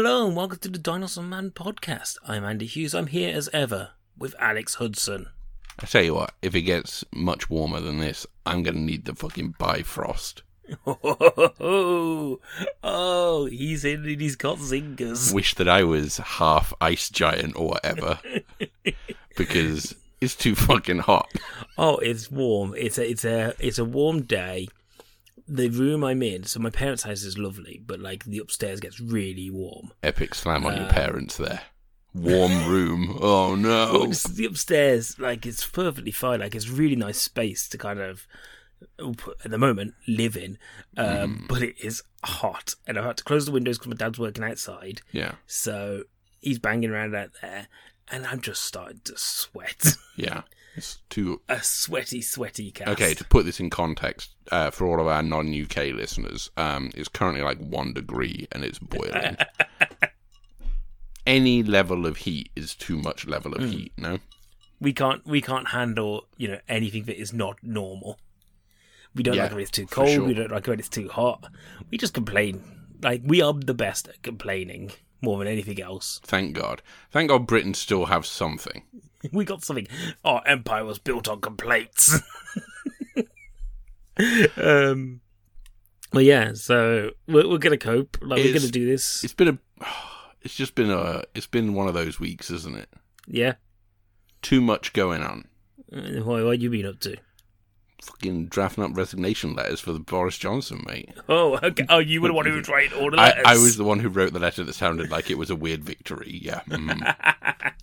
Hello and welcome to the Dinosaur Man podcast. I'm Andy Hughes. I'm here as ever with Alex Hudson. I tell you what, if it gets much warmer than this, I'm gonna need the fucking Bifrost. Oh, oh, he's in and he's got zingers. Wish that I was half ice giant or whatever, because it's too fucking hot. Oh, it's warm. It's a it's a it's a warm day. The room I'm in, so my parents' house is lovely, but like the upstairs gets really warm. Epic slam on your parents there. Warm room. Oh no. the upstairs, like it's perfectly fine. Like it's really nice space to kind of, at the moment, live in. Um, But it is hot, and I've had to close the windows because my dad's working outside. Yeah, So he's banging around out there, and I'm just starting to sweat. yeah. Too. A sweaty, sweaty cast. Okay, to put this in context, uh, for all of our non-UK listeners, um, it's currently like one degree and it's boiling. Any level of heat is too much level of heat. No. we can't we can't handle you know anything that is not normal. We don't Yeah, like when it's too cold. sure. We don't like when it's too hot. We just complain. Like we are the best at complaining more than anything else. Thank God. Thank God Britain still have something. We got something. Our empire was built on complaints. um. Well, yeah. So we're, we're gonna cope. Like we're gonna do this. It's been a. It's just been a. It's been one of those weeks, isn't it? Yeah. Too much going on. Uh, What, what you been up to? Fucking drafting up resignation letters for the Boris Johnson, mate. Oh, okay. Oh, you were the one who was writing all the I, letters. I was the one who wrote the letter that sounded like it was a weird victory. Yeah. mhm.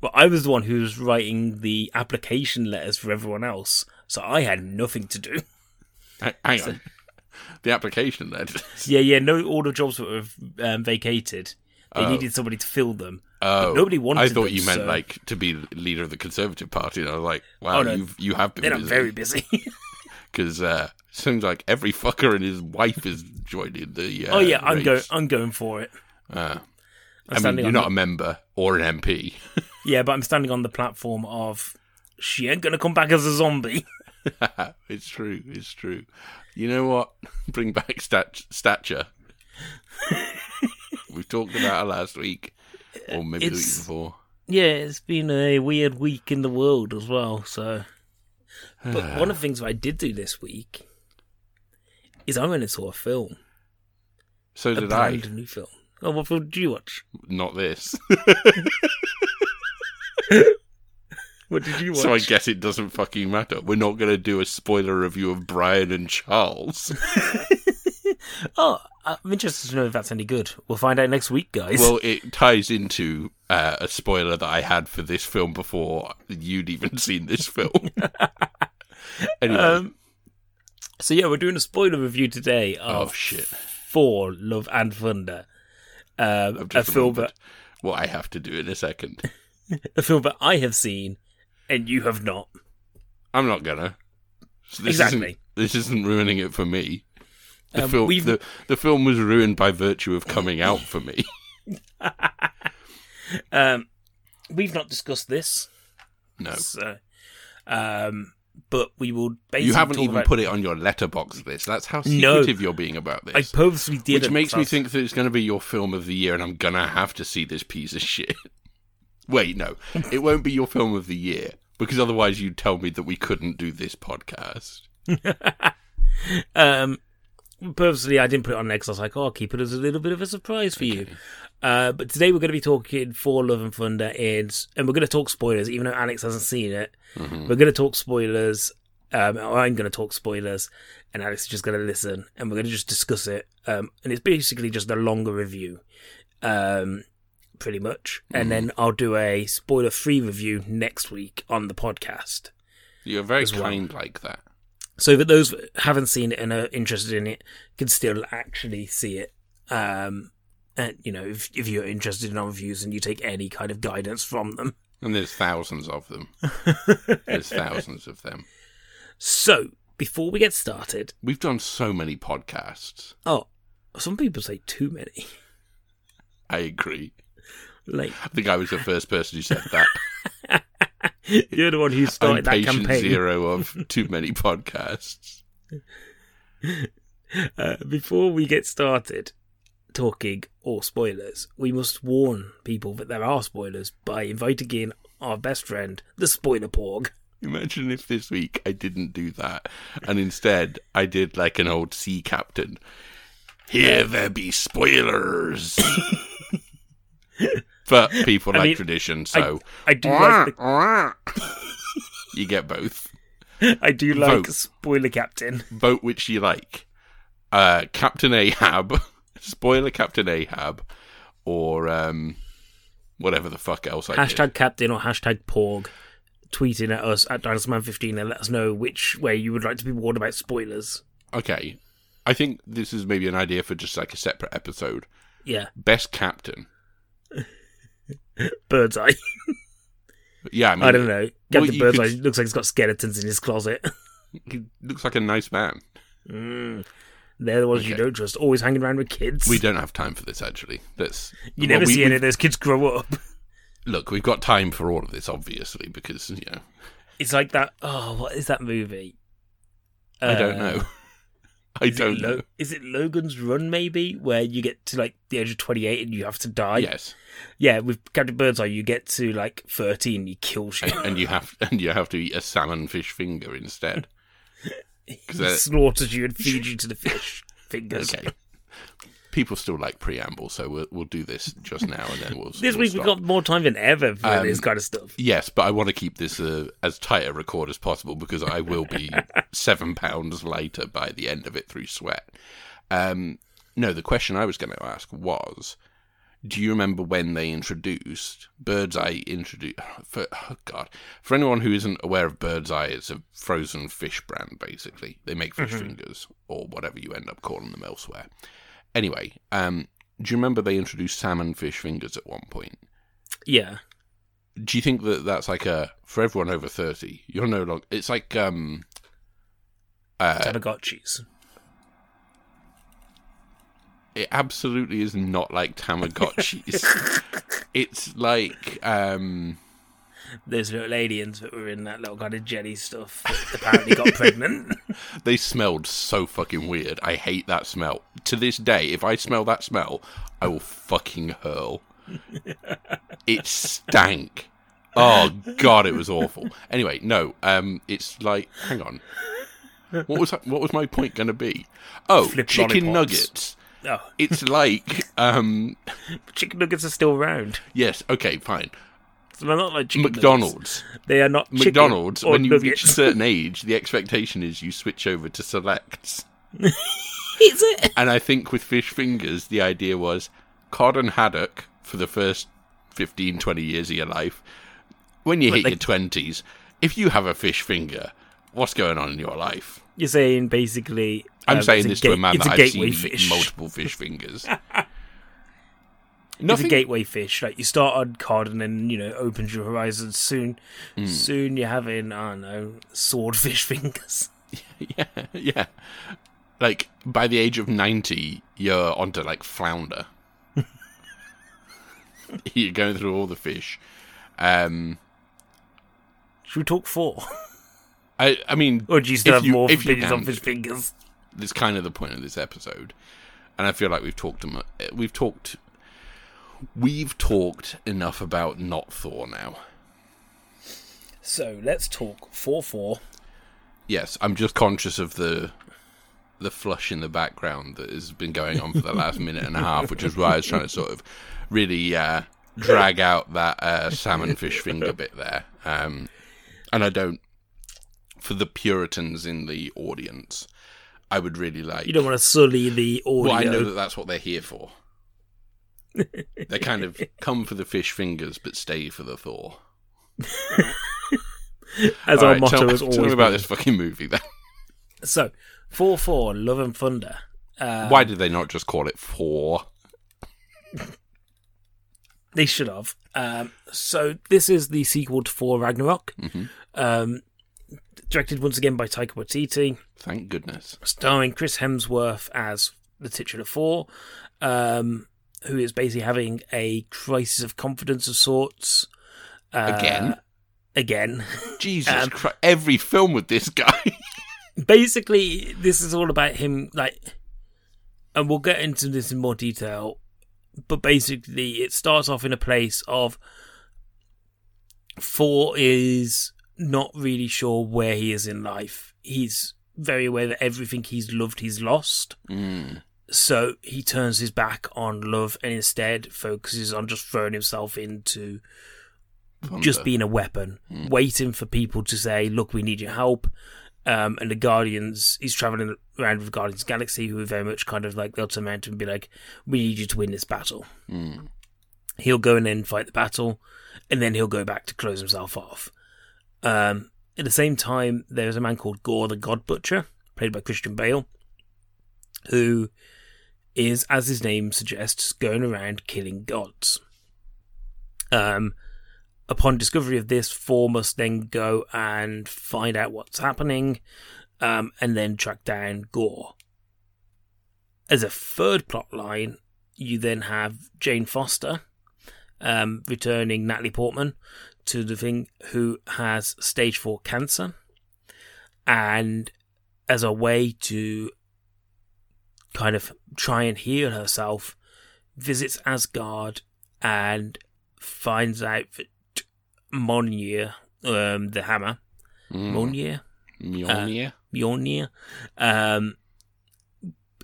Well, I was the one who was writing the application letters for everyone else, so I had nothing to do. Hang on. The application letters. Yeah, yeah, no, all the jobs were um, vacated. They Oh. needed somebody to fill them. Oh, nobody wanted I thought them, you meant so- like to be leader of the Conservative Party, and I was like, wow, Oh, no. you've you have been Then I'm very busy. because uh, seems like every fucker and his wife is joining the. Uh, oh yeah, I'm going. I'm going for it. Uh, I mean, you're not the- a member or an MP. Yeah, but I'm standing on the platform of she ain't gonna come back as a zombie. it's true. It's true. You know what? Bring back stat- stature. we talked about it last week, or maybe the week before. Yeah, it's been a weird week in the world as well. So, but one of the things that I did do this week is I went and saw a film, So a did I. brand new film. Oh, what film did you watch? Not this. What did you watch? so I guess it doesn't fucking matter. We're not going to do a spoiler review of Brian and Charles. Oh, I'm interested to know if that's any good. We'll find out next week, guys. well, it ties into uh, a spoiler that I had for this film before you'd even seen this film. anyway, um, so yeah, we're doing a spoiler review today oh of shit! Thor Love and Thunder, um, a film remembered what I have to do in a second. a film that I have seen and you have not. I'm not gonna. So this Exactly. Isn't, this isn't ruining it for me. The Um, film, the, the film was ruined by virtue of coming out for me. Um, we've not discussed this, No, so, um, but we will. Basically you haven't even about- put it on your Letterboxd list. That's how No. secretive you're being about this. I purposely did, Which makes me think that it's going to be your film of the year, and I'm gonna have to see this piece of shit. Wait, no, it won't be your film of the year because otherwise you'd tell me that we couldn't do this podcast. Um, purposely, I didn't put it on next. I was like, oh, I'll keep it as a little bit of a surprise Thor you. Uh, but today we're going to be talking for Love and Thunder, and and we're going to talk spoilers, even though Alex hasn't seen it. Mm-hmm. We're going to talk spoilers. Um, I'm going to talk spoilers, and Alex is just going to listen, and we're going to just discuss it. Um, and it's basically just a longer review, um, pretty much. Mm-hmm. And then I'll do a spoiler-free review next week on the podcast. You're very As well. kind like that. So that those that haven't seen it and are interested in it can still actually see it. Um, and you know, if if you're interested in our reviews and you take any kind of guidance from them. And there's thousands of them. there's thousands of them. So before we get started, We've done so many podcasts. oh, some people say too many. I agree. Like I think I was the first person who said that. you're the one who I'm started that campaign. zero of too many podcasts. Uh, before we get started, talking all spoilers, we must warn people that there are spoilers by inviting in our best friend, the spoiler porg. Imagine if this week I didn't do that, and instead I did like an old sea captain. Here there be spoilers. but people I like mean, tradition, so I do like you get both. I do like Vote. spoiler captain. Vote which you like. Uh, Captain Ahab, spoiler Captain Ahab, or um, whatever the fuck else I did. Hashtag captain or hashtag porg. Tweeting at us at DinosaurMan15 and let us know which way you would like to be warned about spoilers. Okay, I think this is maybe an idea for just like a separate episode. Yeah, Best captain. bird's eye. Yeah, I mean, I don't know. well, Captain you Bird's could- eye looks like he's got skeletons in his closet. He looks like a nice man. Mm. They're the ones you don't trust. Always hanging around with kids. We don't have time for this, actually. Let's. you well, never we- see any of those kids grow up. Look, we've got time for all of this, obviously, because you know It's like that. Oh, what is that movie? I don't Uh, know. I Is don't Lo- know. Is it Logan's Run? Maybe where you get to like the age of twenty eight and you have to die. Yes, Yeah, with Captain Birdseye, you get to like thirteen, and he kills you. and, and you have and you have to eat a salmon fish finger instead. he slaughters you and feeds you to the fish fingers. Okay. People still like preamble, so we'll, we'll do this just now, and then we'll. This we'll week we've got more time than ever for Um, this kind of stuff. Yes, but I want to keep this uh, as tight a record as possible because I will be seven pounds lighter by the end of it through sweat. Um, no, the question I was going to ask was Do you remember when they introduced Birdseye? Introduced for oh God for anyone who isn't aware of Birdseye, it's a frozen fish brand. Basically, they make fish fingers or whatever you end up calling them elsewhere. Anyway, um, do you remember they introduced salmon fish fingers at one point? Yeah, do you think that that's like a for everyone over 30 you're no longer it's like um uh Tamagotchis. it absolutely is not like tamagotchis it's like um Those little aliens that were in that little kind of jelly stuff that apparently got pregnant. they smelled so fucking weird. I hate that smell. To this day if i smell that smell i will fucking hurl. It stank. Oh god it was awful. Anyway no um it's like hang on. What was what was my point going to be? Oh Flip chicken lollipops. nuggets. Oh, it's like um chicken nuggets are still around. yes okay fine they're not like chicken nuggets. mcdonald's They are not chicken mcdonald's or when you reach a certain age the expectation is you switch over to selects Is it? and i think with fish fingers the idea was cod and haddock for the first 15 20 years of your life when you But hit they- your 20s if you have a fish finger what's going on in your life You're saying basically. i'm um, saying it's a this to a man that a i've gateway seen eat fish. multiple fish fingers It's a gateway fish. Like you start on cod and then you know opens your horizons. Soon, Hmm. soon you're having I don't know swordfish fingers. yeah yeah like by the age of 90 you're onto like flounder you're going through all the fish um Should we talk four, i i mean or do you still have you- more opinions on fish fingers? that's kind of the point of this episode and i feel like we've talked em- we've talked we've talked enough about not thor now So let's talk Thor four. yes i'm just conscious of the the flush in the background that has been going on for the last minute and a half which is why i was trying to sort of really uh drag out that uh salmon fish finger bit there um and i don't for the puritans in the audience i would really like You don't want to sully the audio. Well, I know that that's what they're here for. They kind of come for the fish fingers, but stay for the Thor. as All our right, motto tell, has tell always me about been. this fucking movie then. So Thor four, Love and Thunder. Uh, Why did they not just call it Four? They should have. Um, so this is the sequel to Thor Ragnarok. Mm-hmm. Um, directed once again by Taika Waititi, Thank goodness. starring Chris Hemsworth as the titular Thor. um, who is basically having a crisis of confidence of sorts. Uh, Again? Again. Jesus Um, Christ! Every film with this guy. basically, this is all about him, like, and we'll get into this in more detail. But basically, it starts off in a place of Thor is not really sure where he is in life. He's very aware that everything he's loved, he's lost. Mm. So he turns his back on love and instead focuses on just throwing himself into just being a weapon, waiting for people to say, "Look, we need your help." Um, and the Guardians, he's traveling around with the Guardians Galaxy, who are very much kind of like they'll turn around and be like, "We need you to win this battle." Mm. He'll go and then fight the battle, and then he'll go back to close himself off. Um, at the same time, there's a man called Gorr the God Butcher, played by Christian Bale, who is, as his name suggests, going around killing gods. Um, upon discovery of this, Thor must then go and find out what's happening, um, and then track down Gorr. As a third plot line, you then have Jane Foster, um, returning Natalie Portman to the thing, who has stage four cancer, and as a way to kind of try and heal herself, visits Asgard and finds out that Mjolnir, um, the hammer, Mm. Mjolnir, Mjolnir? Mjolnir, um,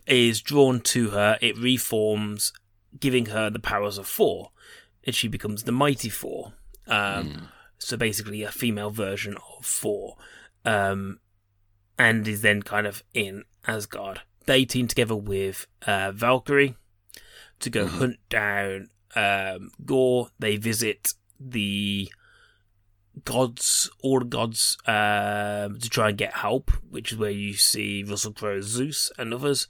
is drawn to her. It reforms, giving her the powers of Thor, and she becomes the Mighty Thor. Um, Mm. So basically, a female version of Thor, um, and is then kind of in Asgard. They team together with uh, Valkyrie to go Mhm. hunt down um, Gorr. They visit the gods, all the gods, um, to try and get help, which is where you see Russell Crowe's Zeus and others.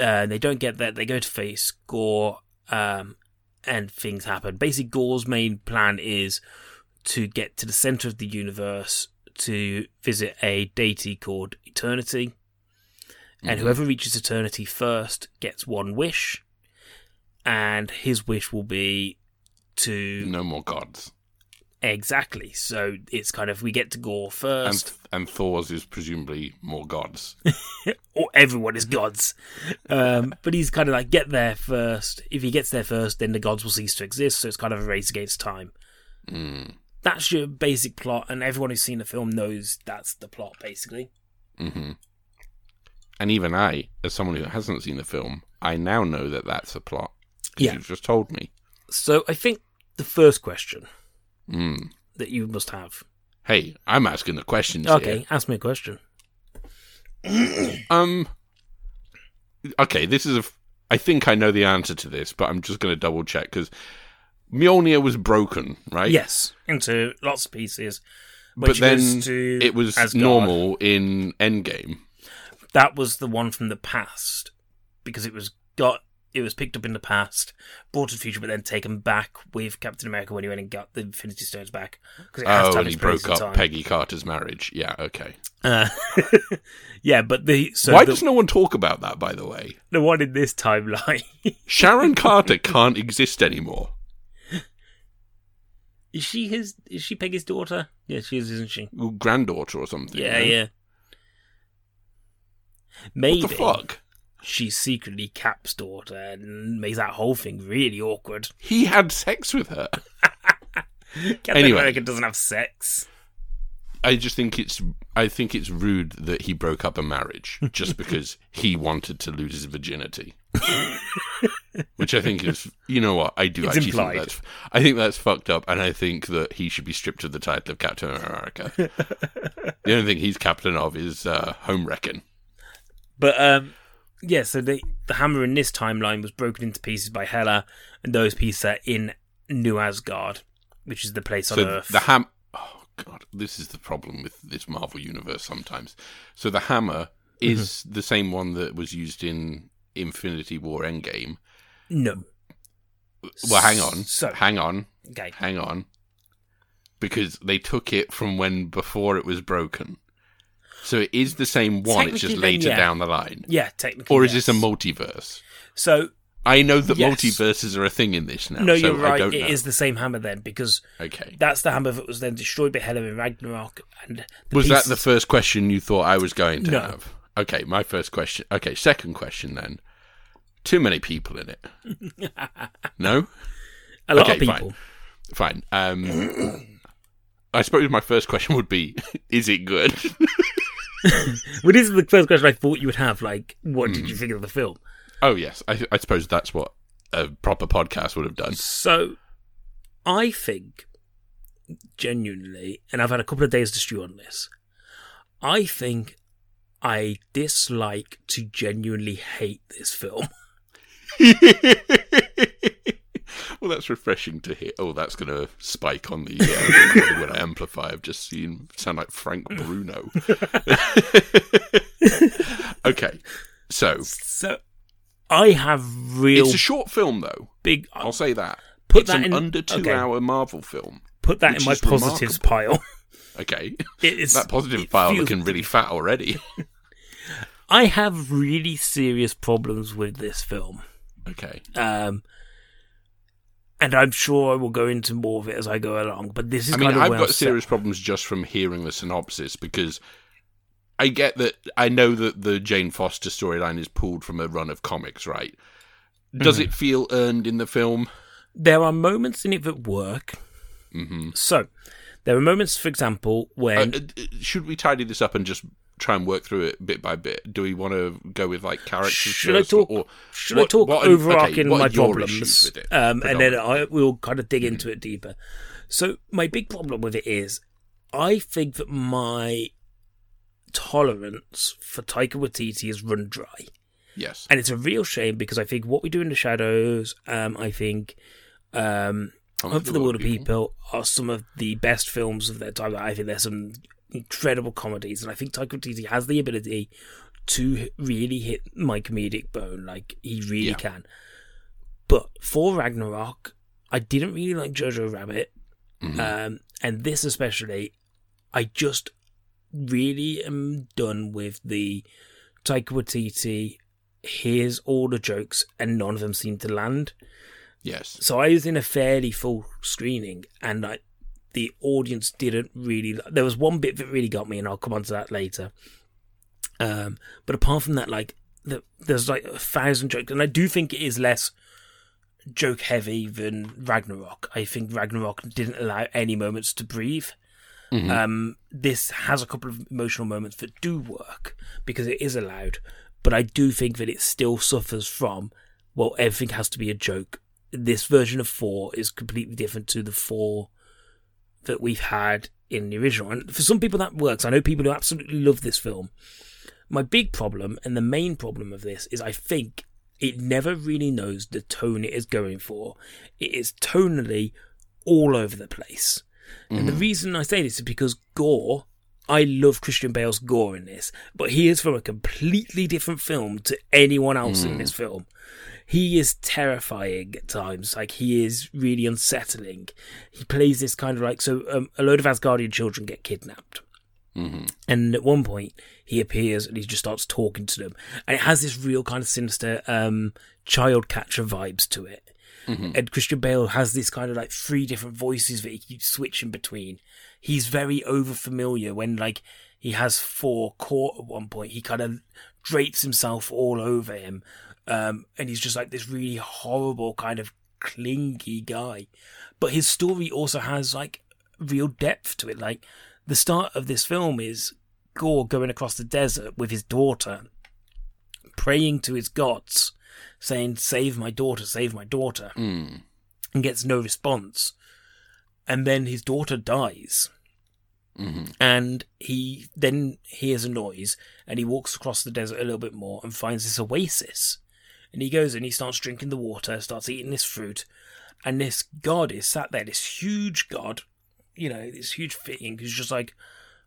Uh, they don't get that. They go to face Gorr, um, and things happen. Basically, Gorr's main plan is to get to the center of the universe to visit a deity called Eternity. And Mhm. whoever reaches eternity first gets one wish. And his wish will be to No more gods. Exactly. So it's kind of we get to Gorr first, and Thor's is presumably more gods. or everyone is gods. Um, but he's kind of like get there first. If he gets there first, then the gods will cease to exist. So it's kind of a race against time. Mm. That's your basic plot, and everyone who's seen the film knows that's the plot basically. hmm And even I, as someone who hasn't seen the film, I now know that that's a plot. Yeah. You've just told me. So I think the first question Mm. that you must have. Hey, I'm asking the questions Okay, here. ask me a question. Um. Okay, this is a. f- I think I know the answer to this, but I'm just going to double check because Mjolnir was broken, right? Yes, into lots of pieces. but then to it was Asgard. normal in Endgame. That was the one from the past because it was got it was picked up in the past, brought to the future, but then taken back with Captain America when he went and got the Infinity Stones back because it has Oh, and he broke up time. Peggy Carter's marriage. Yeah, okay. Uh, yeah, but the so Why the, does no one talk about that? By the way, the one in this timeline Sharon Carter can't exist anymore. is she his is she Peggy's daughter? Yeah, she is, isn't she? Well, Granddaughter or something. Yeah, right? yeah. Maybe What the fuck? she's secretly Cap's daughter and makes that whole thing really awkward. He had sex with her. Captain Anyway. America doesn't have sex. I just think it's I think it's rude that he broke up a marriage just because he wanted to lose his virginity. Which I think is you know what I do It's actually implied. think that's I think that's fucked up and I think that he should be stripped of the title of Captain America. the only thing he's captain of is uh, home wrecking. But um, yeah, so the the hammer in this timeline was broken into pieces by Hela, and those pieces are in New Asgard, which is the place on So Earth. the ham oh god, this is the problem with this Marvel universe sometimes. So the hammer is Mm-hmm. the same one that was used in Infinity War Endgame. no, Well, hang on. So Hang on. okay, hang on because they took it from when before it was broken so it is the same one it's just Technically, then, later yeah. down the line yeah, technically, or is yes. this a multiverse So i know that Yes. multiverses are a thing in this now no, so you're right. It know is the same hammer then, because okay that's the hammer that was then destroyed by Hela in Ragnarok. And the was that the first question you thought i was going to No. have okay my first question okay second question then Too many people in it. no? A lot Okay, of people. Fine. Um, I suppose my first question would be Is it good? Well, this is the first question I thought you would have. Like, what Hmm. did you think of the film? oh, yes. I, I suppose that's what a proper podcast would have done. So, I think, genuinely, and I've had a couple of days to stew on this, I think I dislike to genuinely hate this film. well, that's refreshing to hear. Oh, that's going to spike on the uh, when I amplify. I've just seen sound like Frank Bruno. okay, so So, I have real it's a short film, though. big. I'll say that. Put it's that an in- under okay. two-hour Marvel film. Put that in my positives pile. Okay, It is that positive it file feels- looking really fat already. I have really serious problems with this film. okay, Um, and I'm sure I will go into more of it as I go along. But this is I mean, kind of I've got I'm set. serious problems just from hearing the synopsis because I get that I know that the Jane Foster storyline is pulled from a run of comics, right? Does Hmm. it feel earned in the film? There are moments in it that work. hmm So, there are moments, for example, Uh, when uh, should we tidy this up and just try and work through it bit by bit? Do we want to go with like characters? Should I talk- Or, should I talk what okay, overarching what my problems, it, um, and then? I will kind of dig into it deeper. So, my big problem with it is, I think that my tolerance for Taika Waititi has run dry. yes, and it's a real shame because I think what we do in the shadows, um, I think, um, Hunt for the Wilderpeople are some of the best films of their time. I think there's some incredible comedies, and I think Taika Waititi has the ability to really hit my comedic bone. Like he really Yeah. can. But for Ragnarok, I didn't really like Jojo Rabbit, Mhm. um, and this especially, I just really am done with the Taika Waititi. Here's all the jokes, and none of them seem to land. yes, So I was in a fairly full screening, and I, the audience didn't really. There was one bit that really got me, and I'll come on to that later. Um, but apart from that, like the, there's like a thousand jokes, and I do think it is less joke heavy than Ragnarok. I think Ragnarok didn't allow any moments to breathe. Mhm. Um, this has a couple of emotional moments that do work because it is allowed, but I do think that it still suffers from well, everything has to be a joke. This version of Thor is completely different to the Thor that we've had in the original. And for some people that works. I know people who absolutely love this film. My big problem and the main problem of this is I think it never really knows the tone it is going for. It is tonally all over the place. And the mm-hmm. reason I say this is because Gorr, I love Christian Bale's Gorr in this, but he is from a completely different film to anyone else in this mm. film. He is terrifying at times. Like he is really unsettling. He plays this kind of like so. Um, a load of Asgardian children get kidnapped, Mhm. and at one point he appears and he just starts talking to them, and it has this real kind of sinister um, child catcher vibes to it. And Christian Bale has this kind of like three different voices that he keeps switching between. He's very over familiar when like he has Thor caught at one point. He kind of drapes himself all over him. Um, and he's just like this really horrible kind of clingy guy. But his story also has like real depth to it. Like the start of this film is Gorr going across the desert with his daughter, praying to his gods, saying, Save my daughter, save my daughter, Mm. and gets no response. And then his daughter dies. Mhm. And he then hears a noise and he walks across the desert a little bit more and finds this oasis. And he goes and he starts drinking the water, starts eating this fruit. And this god is sat there, this huge god, you know, this huge thing who's just like,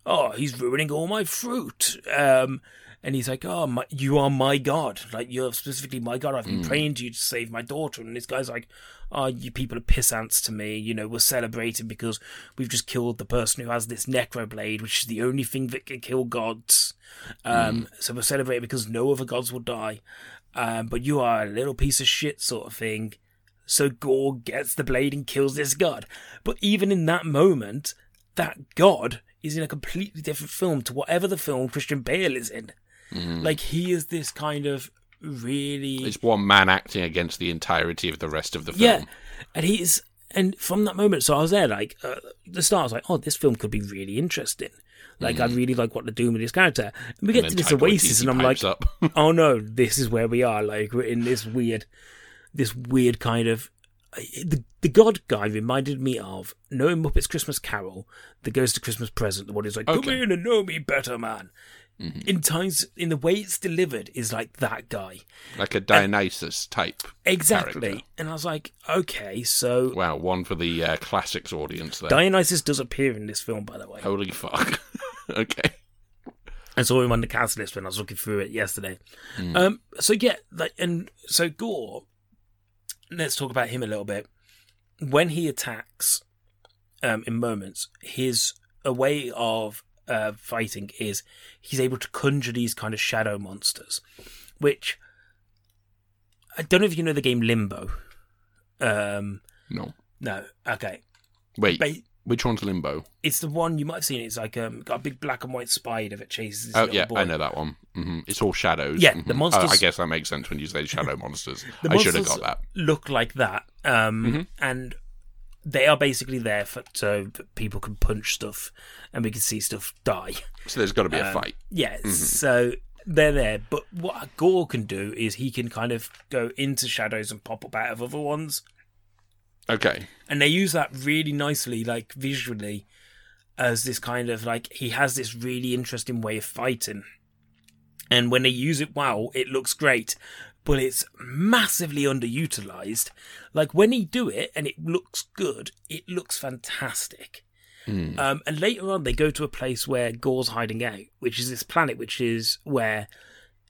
oh, he's ruining all my fruit. Um, and he's like, oh, my, you are my god. Like, you're specifically my god. I've been praying to you to save my daughter. And this guy's like, oh, you people are piss ants to me. You know, we're celebrating because we've just killed the person who has this necroblade, which is the only thing that can kill gods. Um, So we're celebrating because no other gods will die. Um, but you are a little piece of shit, sort of thing. So Gorr gets the blade and kills this god. But even in that moment, that god is in a completely different film to whatever the film Christian Bale is in. Like he is this kind of really It's one man acting against the entirety of the rest of the film. yeah, and he's and from that moment, so I was there like uh, the start. I was like, oh, this film could be really interesting. Like I really like what they're doing with this character. And we get Mm. And to this oasis, and I'm like, oh no, this is where we are. Like we're in this weird, this weird kind of. The the God guy reminded me of knowing Muppets Christmas Carol, the Ghost of Christmas Present, the one who's like, "Come Okay. in and know me better, man." Mm-hmm. In times, in the way it's delivered, is like that guy like a Dionysus type. exactly. Character. And I was like, okay, so Wow, one for the uh, classics audience there. Dionysus does appear in this film, by the way. Holy fuck. okay. I saw him on the cast list when I was looking through it yesterday. Um, so yeah, like, and so Gorr. Let's talk about him a little bit. When he attacks, um, in moments, his a way of uh, fighting is he's able to conjure these kind of shadow monsters, which I don't know if you know the game Limbo. Um, No. no, okay, Wait, but which one's Limbo? it's the one you might have seen. It's like um, got a big black and white spider that chases. Oh, yeah, boy. I know that one. Mm-hmm. It's all shadows. Yeah, Mhm. the Oh, monsters- I guess that makes sense when you say shadow monsters. The I should have got that. Look like that, um, Mm-hmm. and they are basically there for so people can punch stuff and we can see stuff die. So there's got to be a Um, fight. Yeah, Mm-hmm. so they're there. But what Gorr can do is he can kind of go into shadows and pop up out of other ones, Okay. and they use that really nicely, like visually, as this kind of like he has this really interesting way of fighting. And when they use it well, it looks great, but it's massively underutilized. Like when he do it and it looks good, it looks fantastic. Um, and later on, they go to a place where Gorr's hiding out, which is this planet, which is where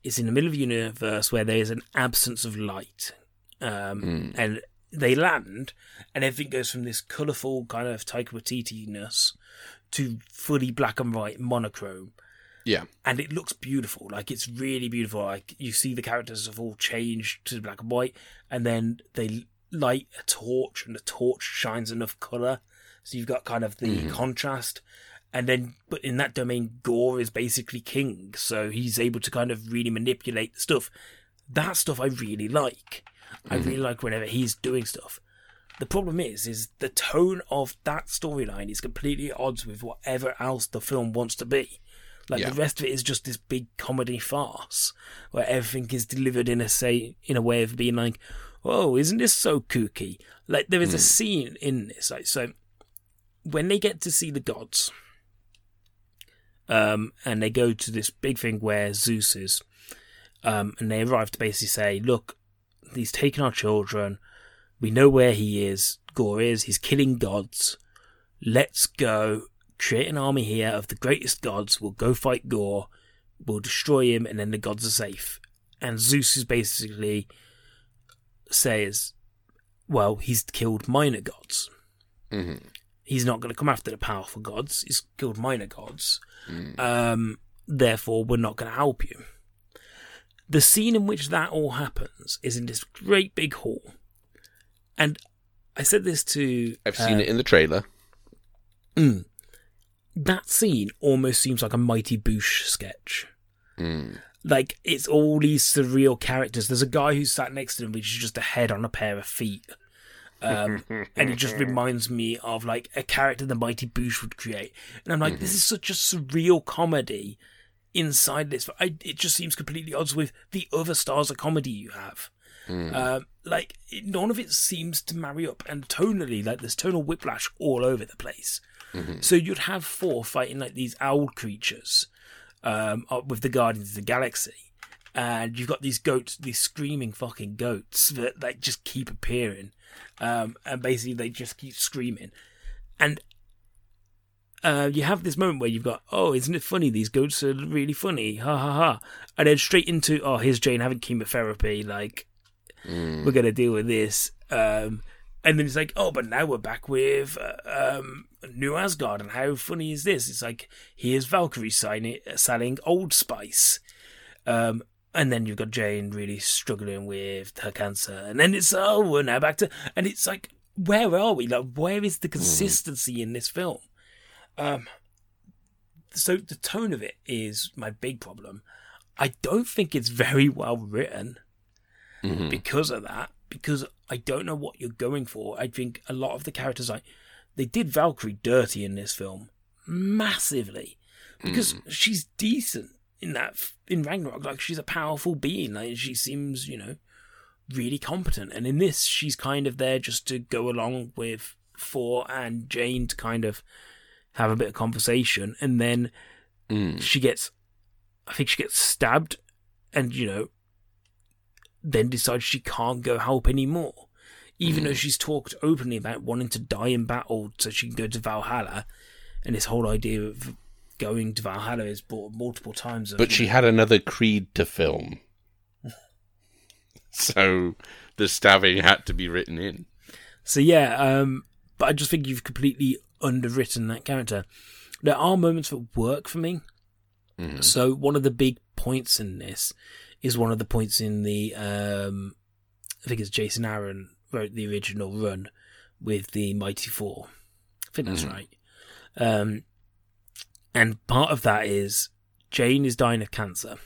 it's in the middle of the universe where there is an absence of light. Um, And they land, and everything goes from this colourful kind of Taika Waititi-ness to fully black and white monochrome Yeah. and it looks beautiful. Like it's really beautiful. Like you see the characters have all changed to black and white, and then they light a torch, and the torch shines enough color, so you've got kind of the mm-hmm. contrast. And then, but in that domain, Gorr is basically king, so he's able to kind of really manipulate the stuff. That stuff I really like. I mm-hmm. really like whenever he's doing stuff. The problem is, is the tone of that storyline is completely at odds with whatever else the film wants to be. Like Yeah. the rest of it is just this big comedy farce where everything is delivered in a say in a way of being like, "Oh, isn't this so kooky?" Like there is a scene in this, like so when they get to see the gods, um, and they go to this big thing where Zeus is, um, and they arrive to basically say, "Look, he's taken our children. We know where he is. Gorr is. He's killing gods. Let's go create an army here of the greatest gods. We'll go fight Gorr. We'll destroy him, and then the gods are safe." And Zeus is basically says, "Well, he's killed minor gods." hmm he's not going to come after the powerful gods. He's killed minor gods. Um, therefore, we're not going to help you. The scene in which that all happens is in this great big hall. And I said this to. I've seen uh, it in the trailer. mm. That scene almost seems like a Mighty Boosh sketch. Mm. Like, it's all these surreal characters. There's a guy who's sat next to him, which is just a head on a pair of feet. Um, and it just reminds me of like a character the Mighty Boosh would create. And I'm like, this is such a surreal comedy inside this. I, it just seems completely odds with the other stars of comedy you have. Um, like it, none of it seems to marry up, and tonally, like there's tonal whiplash all over the place. So you'd have Thor fighting like these owl creatures um, with the Guardians of the Galaxy, and you've got these goats, these screaming fucking goats that like just keep appearing, um, and basically they just keep screaming, and uh, you have this moment where you've got, oh, isn't it funny? These goats are really funny, ha ha ha, and then straight into, oh, here's Jane having chemotherapy, like we're gonna deal with this, um, and then it's like, oh, but now we're back with uh, um, New Asgard, and how funny is this? It's like here's Valkyrie signing, selling Old Spice, um, and then you've got Jane really struggling with her cancer, and then it's oh, we're now back to, and it's like, where are we? Like, where is the consistency in this film? Um, so the tone of it is my big problem. I don't think it's very well written Mhm. because of that. Because I don't know what you're going for. I think a lot of the characters, like they did Valkyrie dirty in this film massively because she's decent in that in Ragnarok. Like she's a powerful being. Like she seems, you know, really competent. And in this, she's kind of there just to go along with Thor and Jane to kind of have a bit of conversation, and then Mm. she gets, I think she gets stabbed, and you know, then decides she can't go help anymore. Even though she's talked openly about wanting to die in battle so she can go to Valhalla, and this whole idea of going to Valhalla is brought multiple times. Of, But she had another Creed to film. so the stabbing had to be written in. So yeah, um, but I just think you've completely underwritten that character. There are moments that work for me. Mhm. So one of the big points in this is one of the points in the um, I think it's Jason Aaron wrote the original run with the Mighty Thor. I think that's Mhm. right. Um, and part of that is Jane is dying of cancer.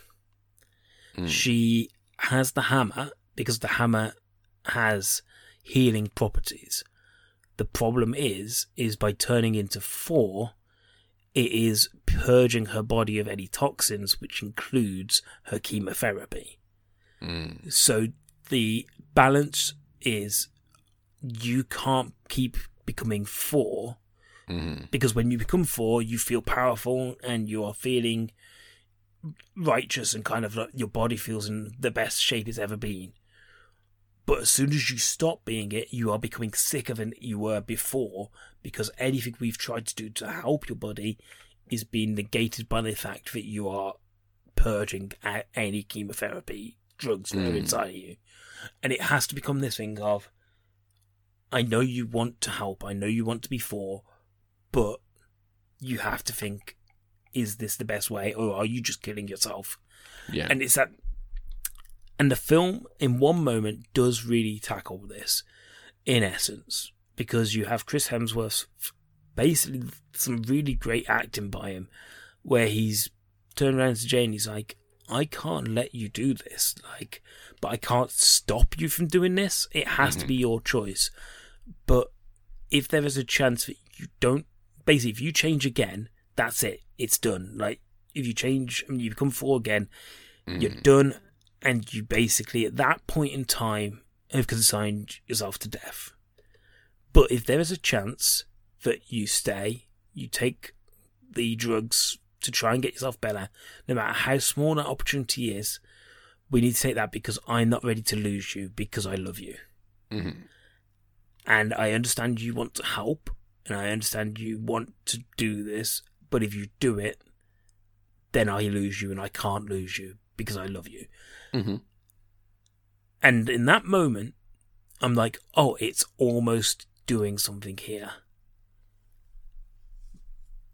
Mm. She has the hammer because the hammer has healing properties. The problem is, is by turning into Thor, it is purging her body of any toxins, which includes her chemotherapy. Mm. So the balance is you can't keep becoming Thor Mhm. because when you become Thor, you feel powerful and you are feeling righteous and kind of like your body feels in the best shape it's ever been. But as soon as you stop being it, you are becoming sicker than you were before because anything we've tried to do to help your body is being negated by the fact that you are purging any chemotherapy drugs that are Mm. inside of you. And it has to become this thing of I know you want to help, I know you want to be Thor, but you have to think is this the best way or are you just killing yourself Yeah. and it's that and the film in one moment does really tackle this in essence because you have chris hemsworth basically some really great acting by him where he's turned around to jane he's like i can't let you do this like but i can't stop you from doing this. It has to mm-hmm. be your choice. But if there is a chance that you don't basically if you change again that's it. It's done. Like if you change and you become Thor again you're mm-hmm. done. And you basically at that point in time have consigned yourself to death. But if there is a chance that you stay you take the drugs to try and get yourself better no matter how small that opportunity is we need to take that because i'm not ready to lose you because i love you Mhm. and I understand you want to help, and I understand you want to do this, but if you do it, then I lose you, and I can't lose you because I love you. Mm-hmm. And in that moment, I'm like, oh, it's almost doing something here.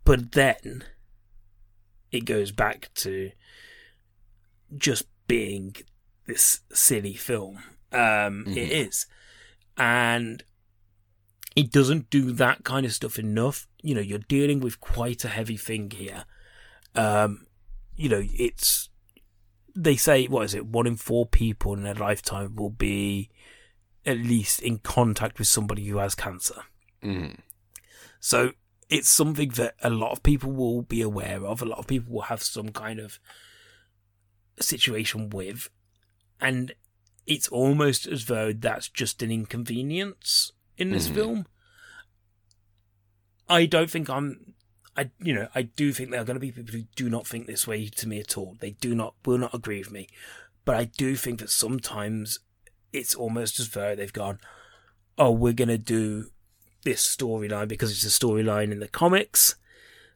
But then it goes back to just being this silly film. Um, It is. And it doesn't do that kind of stuff enough. You know, you're dealing with quite a heavy thing here. Um, you know, it's they say what is it? One in four people in their lifetime will be at least in contact with somebody who has cancer. Mhm. So it's something that a lot of people will be aware of. A lot of people will have some kind of situation with, and it's almost as though that's just an inconvenience in this Mhm. film. I don't think I'm. I you know I do think there are going to be people who do not think this way to me at all. They do not will not agree with me, but I do think that sometimes it's almost as though they've gone, "Oh, we're going to do this storyline because it's a storyline in the comics."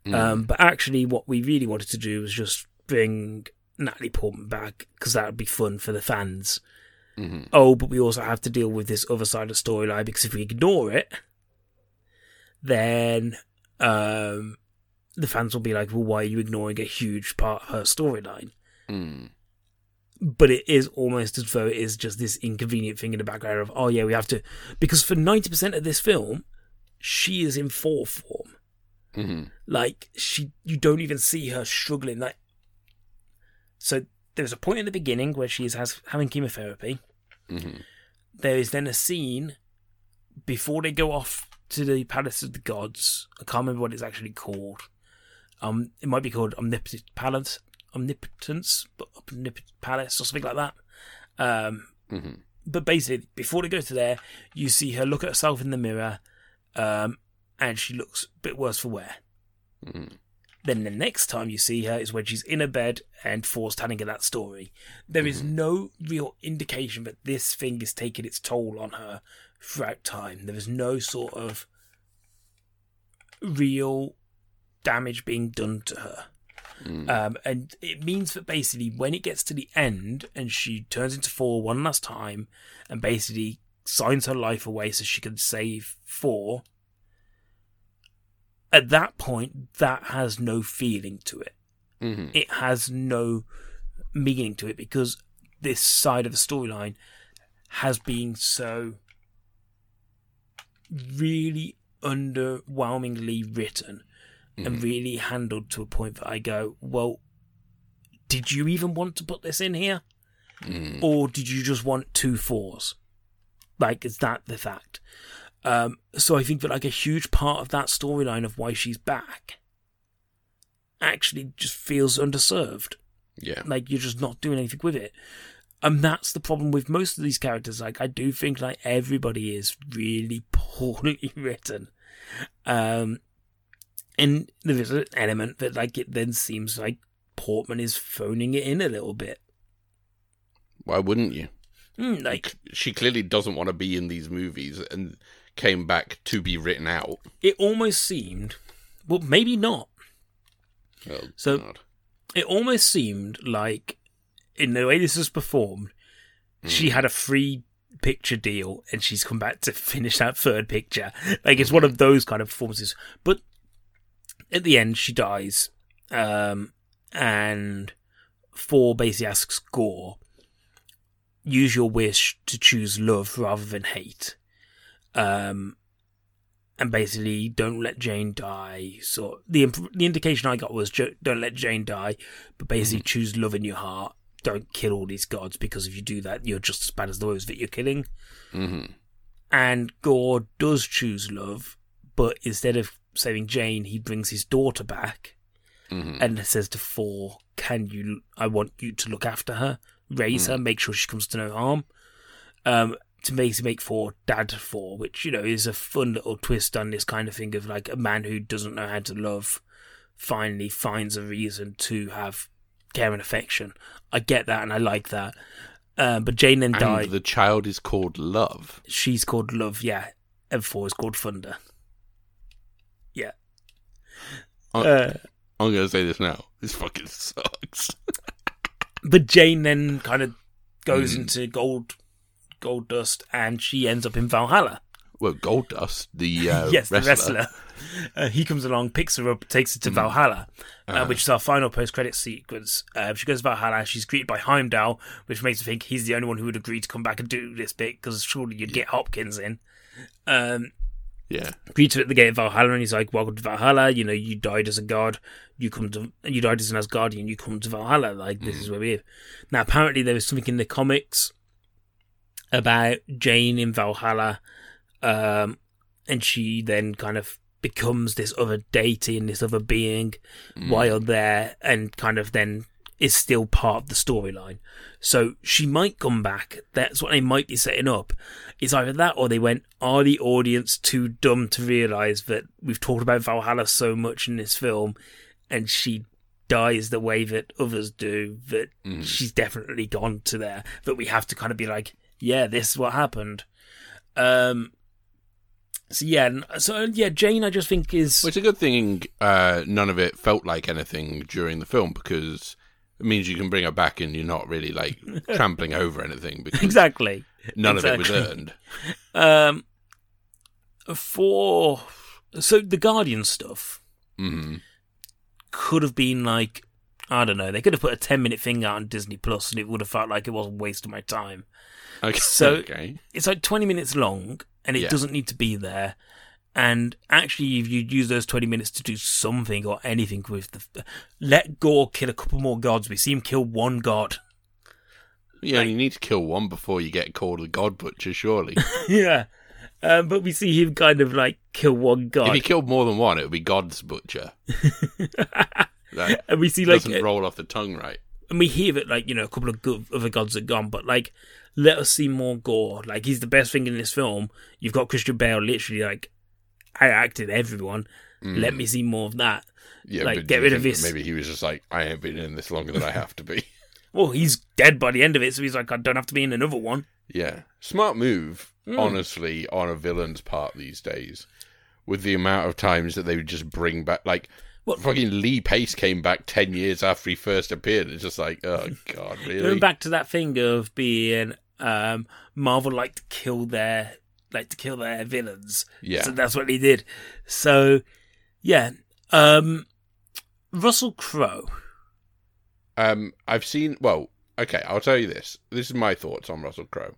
Um, but actually, what we really wanted to do was just bring Natalie Portman back because that would be fun for the fans. Mhm. Oh, but we also have to deal with this other side of the storyline because if we ignore it, then um, the fans will be like, "Well, why are you ignoring a huge part of her storyline?" Mm. But it is almost as though it is just this inconvenient thing in the background of, "Oh yeah, we have to," because for ninety percent of this film, she is in Thor form. Mhm. Like she, you don't even see her struggling. Like, so there's a point in the beginning where she is has having chemotherapy. hmm There is then a scene before they go off to the Palace of the Gods. I can't remember what it's actually called. Um, it might be called Omnipotent Palace, Omnipotence, but Omnipotent Palace or something like that. Um, hmm but basically, before they go to there, you see her look at herself in the mirror, um, and she looks a bit worse for wear. hmm Then the next time you see her is when she's in a bed and Thor's telling her that story. There is no real indication that this thing is taking its toll on her throughout time. There is no sort of real damage being done to her. Mm. Um, and it means that basically when it gets to the end and she turns into Thor one last time and basically signs her life away so she can save Thor, at that point, that has no feeling to it. hmm It has no meaning to it because this side of the storyline has been so really underwhelmingly written and really handled to a point that I go, well, did you even want to put this in here? Mm. Or did you just want two Thors? Like, is that the fact? Um, so I think that like a huge part of that storyline of why she's back actually just feels underserved. Yeah. Like you're just not doing anything with it. And that's the problem with most of these characters. Like I do think like everybody is really poorly written. Um and there is an element that like it then seems like Portman is phoning it in a little bit. Why wouldn't you? Mm, like She clearly doesn't want to be in these movies and came back to be written out. it almost seemed well maybe not. Oh, So- God. It almost seemed like in the way this was performed, she had a free picture deal and she's come back to finish that third picture. Like it's one of those kind of performances. But at the end she dies. Um and Thor basically asks Gorr, use your wish to choose love rather than hate. Um and basically don't let Jane die. So the imp- the indication I got was jo- don't let Jane die, but basically choose love in your heart. Don't kill all these gods because if you do that, you're just as bad as those that you're killing. Mhm. And Gorr does choose love, but instead of saving Jane, he brings his daughter back Mhm. and says to Thor, "Can you? I want you to look after her, raise her, make sure she comes to no harm." Um, to basically make for dad for, which you know is a fun little twist on this kind of thing of like a man who doesn't know how to love finally finds a reason to have care and affection. I get that and I like that. Um, but Jane then And died. the child is called Love. She's called Love, yeah, And Thor is called Thunder. Yeah. Uh, Uh, I'm going to say this now. This fucking sucks. but Jane then kind of goes Mm. into gold, gold dust, and she ends up in Valhalla. Well, Goldust, the uh, yes, wrestler. the wrestler. Uh, he comes along, picks her up, takes her to Valhalla, uh, Uh. which is our final post-credit sequence. Uh, she goes to Valhalla. She's greeted by Heimdall, which makes me think he's the only one who would agree to come back and do this bit because surely you'd get Hopkins in. Um, Yeah. greets her at the gate of Valhalla, and he's like, "Welcome to Valhalla. You know, you died as a god. You come to, you died as an Asgardian. You come to Valhalla. Like this is where we live." Now, apparently, there was something in the comics about Jane in Valhalla, um, and she then kind of becomes this other deity and this other being while there, and kind of then is still part of the storyline. So she might come back. That's what they might be setting up. It's either that or they went, are the audience too dumb to realise that we've talked about Valhalla so much in this film and she dies the way that others do, that she's definitely gone to there, that we have to kind of be like, yeah, this is what happened. Um, so yeah, so yeah, Jane, I just think is Well, it's a good thing uh, none of it felt like anything during the film because it means you can bring her back and you're not really like trampling over anything because exactly. none of it was earned. Um, for so the Guardian stuff hmm could have been like I don't know. They could have put a ten minute thing out on Disney Plus, and it would have felt like it wasn't wasting my time. Okay. So- okay. It's like twenty minutes long, and it Yeah. doesn't need to be there. And actually, if you use those twenty minutes to do something or anything with the, let Gorr kill a couple more gods. We see him kill one god. Yeah, you need to kill one before you get called a god butcher, surely. yeah. Um, but we see him kind of like kill one god. if he killed more than one, it would be God's butcher. That and we see like, doesn't roll off the tongue right. and we hear that like you know a couple of good other gods are gone, but like let us see more Gorr. Like he's the best thing in this film. You've got Christian Bale literally like I acted everyone. Let me see more of that. Yeah, Like, get rid of this- Maybe he was just like, I ain't been in this longer than I have to be. Well, he's dead by the end of it, so he's like, I don't have to be in another one. Yeah. Smart move, Hmm. honestly, on a villain's part these days. With the amount of times that they would just bring back, like, What- fucking Lee Pace came back 10 years after he first appeared. It's just like, oh, God, really? Going back to that thing of being um, Marvel like to kill their like to kill their villains. Yeah. So that's what he did. So yeah. Um Russell Crowe. Um, I've seen, well, okay, I'll tell you this. This is my thoughts on Russell Crowe.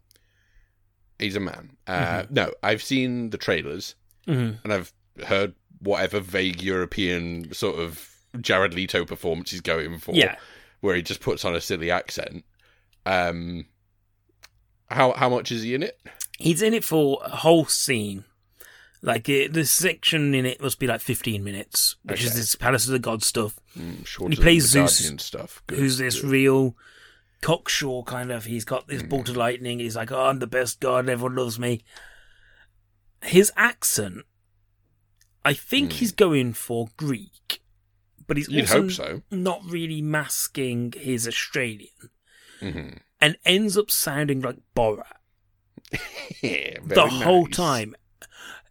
He's a man. Uh, No, I've seen the trailers Mhm. and I've heard whatever vague European sort of Jared Leto performance he's going for. Yeah. where he just puts on a silly accent. Um, how how much is he in it? He's in it for a whole scene. Like it, the section in it must be like 15 minutes, which is Okay. this Palace of the Gods stuff. Mm, He plays Zeus, stuff. Good, who's this good. real cocksure kind of. He's got this Hmm. bolt of lightning. He's like, oh, I'm the best god. Everyone loves me. His accent, I think he's going for Greek, but he's Hmm. You'd also hope so. not really masking his Australian, hmm and ends up sounding like Borat Yeah, the whole nice. time.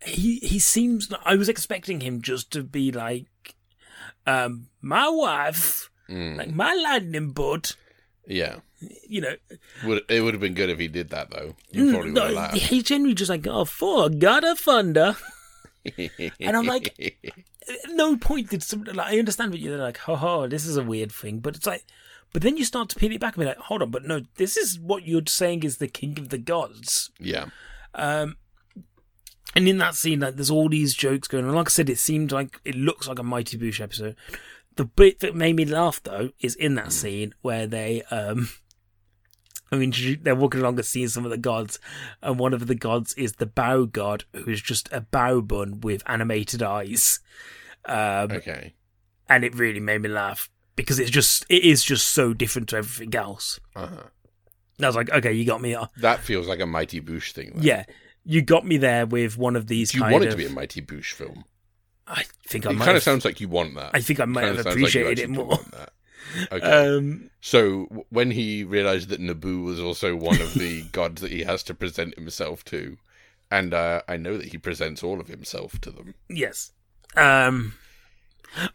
He he seems. I was expecting him just to be like, um, my wife, Mm, like my lightning bud. yeah, You know, would it would have been good if he did that though. You probably would no, have laughed. he generally just like, oh, Thor God of thunder. And I'm like, no point did somebody like I understand what you're like, ha, this is a weird thing, but it's like, but then you start to peel it back and be like, hold on, but no, this is what you're saying is the king of the gods. yeah, Um, and in that scene, like, there's all these jokes going on. Like I said, it seemed like it looks like a Mighty Boosh episode. The bit that made me laugh though is in that scene where they, um, I mean, they're walking along and seeing some of the gods, and one of the gods is the bao god, who is just a bao bun with animated eyes. Um, okay, and it really made me laugh because it's just it is just so different to everything else. uh-huh. I was like, okay, you got me. uh, that feels like a Mighty Boosh thing. Though. Yeah, you got me there with one of these. Do you kind want it of, to be a Mighty Boosh film? I think I might. It kind have, of sounds like you want that. I think I might have sounds like appreciated it more. Okay. Um, So when he realized that Naboo was also one of the gods that he has to present himself to, and uh, I know that he presents all of himself to them. yes. Um,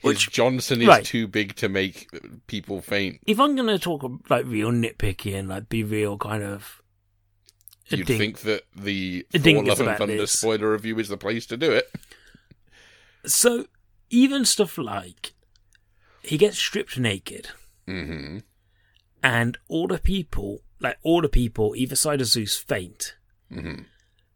Which- Johnson is right. too big to make people faint. if I'm gonna talk like real nitpicky and like be real kind of, You'd think that the Thor Love and Thunder this. spoiler review is the place to do it. so even stuff like he gets stripped naked. hmm and all the people, like all the people, either side of Zeus faint. hmm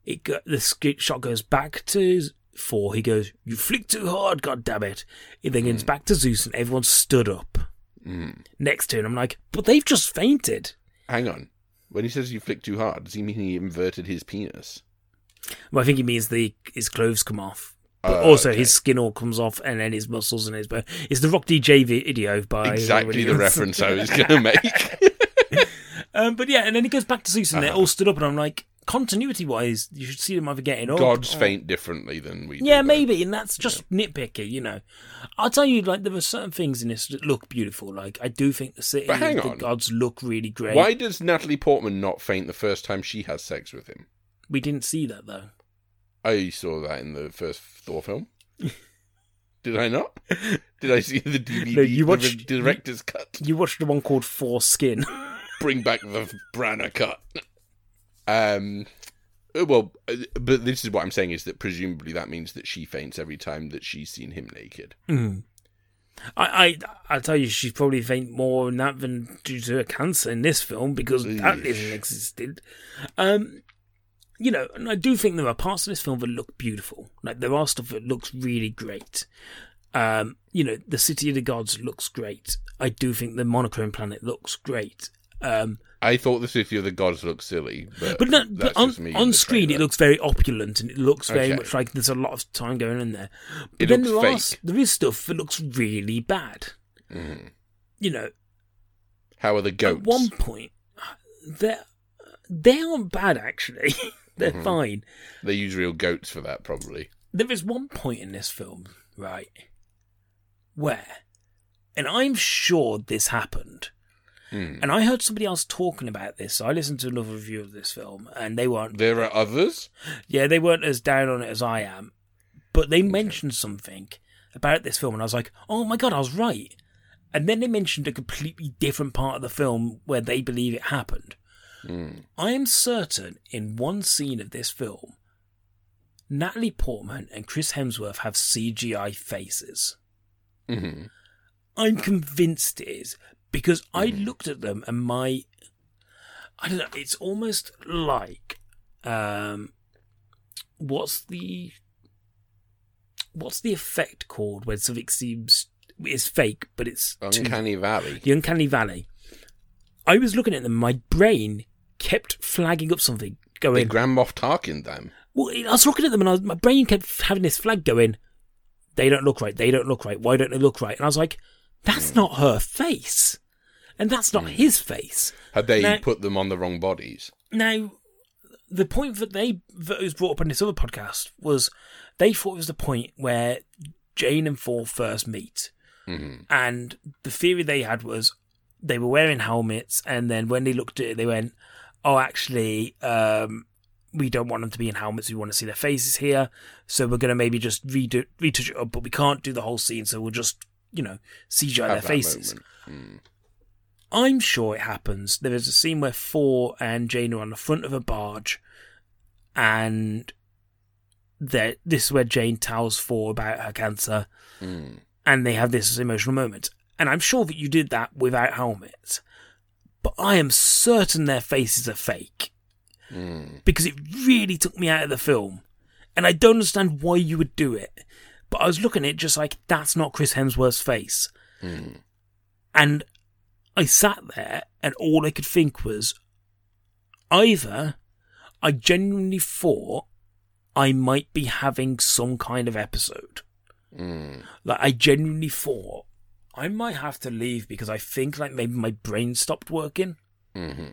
It go, the shot goes back to Thor. He goes, "You flick too hard, god damn it!" It then goes back to Zeus, and everyone stood up Mm. next to him. I'm like, but they've just fainted. Hang on. When he says you flick too hard, does he mean he inverted his penis? Well, I think he means the his clothes come off, but Oh, also okay. his skin all comes off, and then his muscles and his bone. It's the Rock DJ video by Exactly the reference I was going to make. Um, but yeah, and then he goes back to Zeus, and they're all stood up, and I'm like, continuity wise, you should see them either getting up. Gods or- faint differently than we. Yeah, though. maybe, and that's just nitpicky, you know. I'll tell you, like there are certain things in this that look beautiful. Like I do think the city, But hang the on. gods look really great. Why does Natalie Portman not faint the first time she has sex with him? We didn't see that though. I saw that in the first Thor film. Did I not? Did I see the DVD, No, you the watched- director's cut? You watched the one called Foreskin. Bring back the Branagh cut. Um, well, uh, but this is what I'm saying is that presumably that means that she faints every time that she's seen him naked. Mm. I, I, I'll tell you, she's probably faint more in that than due to a cancer in this film because that Eesh. isn't existed. Um, you know, and I do think there are parts of this film that look beautiful. Like there are stuff that looks really great. Um, you know, the City of the Gods looks great. I do think the monochrome planet looks great. Um, I thought the City of the Gods looked silly, but But no, but on, on screen it looks very opulent and it looks very Okay. much like there's a lot of time going in there. But It then looks there fake. s- there is stuff that looks really bad. Mhm. You know, How are the goats? at one point they they aren't bad actually. They're Mhm. fine. They use real goats for that, probably. There is one point in this film, right, where, and I'm sure this happened, Hmm. and I heard somebody else talking about this. So I listened to another review of this film, and they weren't. There are others. Yeah, they weren't as down on it as I am, but they mentioned something about this film, and I was like, "Oh my god, I was right." And then they mentioned a completely different part of the film where they believe it happened. Hmm. I am certain in one scene of this film, Natalie Portman and Chris Hemsworth have CGI faces. hmm I'm convinced it is because I looked at them and my I don't know, it's almost like um what's the what's the effect called when something seems is fake but it's too- Uncanny Valley. the uncanny valley. I was looking at them, my brain kept flagging up something, They going. Grand Moff Tarkin them. well, I was looking at them, and I was, my brain kept having this flag going. They don't look right. They don't look right. Why don't they look right? And I was like, that's not her face, and that's not his face. Had they Now- put them on the wrong bodies? Now, the point that they that was brought up on this other podcast was they thought it was the point where Jane and Thor first meet, hmm and the theory they had was they were wearing helmets, and then when they looked at it, they went, "Oh, actually, um, we don't want them to be in helmets. We want to see their faces here, so we're going to maybe just redo retouch it up, but we can't do the whole scene, so we'll just." You know, CGI their faces. Mm. I'm sure it happens. There is a scene where Thor and Jane are on the front of a barge, and that this is where Jane tells Thor about her cancer, Mm. and they have this emotional moment. And I'm sure that you did that without helmets, but I am certain their faces are fake Mm. because it really took me out of the film, and I don't understand why you would do it. But I was looking at it just like that's not Chris Hemsworth's face. Mm. And I sat there and all I could think was either I genuinely thought I might be having some kind of episode. Mm. Like I genuinely thought I might have to leave because I think like maybe my brain stopped working. hmm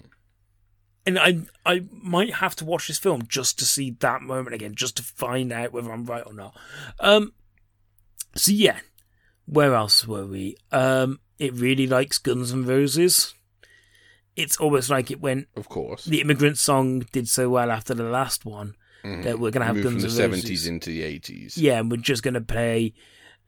And I I might have to watch this film just to see that moment again, just to find out whether I'm right or not. Um so yeah. Where else were we? Um it really likes Guns N' Roses. It's almost like it went Of course. the immigrant song did so well after the last one Mhm. that we're gonna have Guns from the Roses. seventies into the eighties. Yeah, and we're just gonna play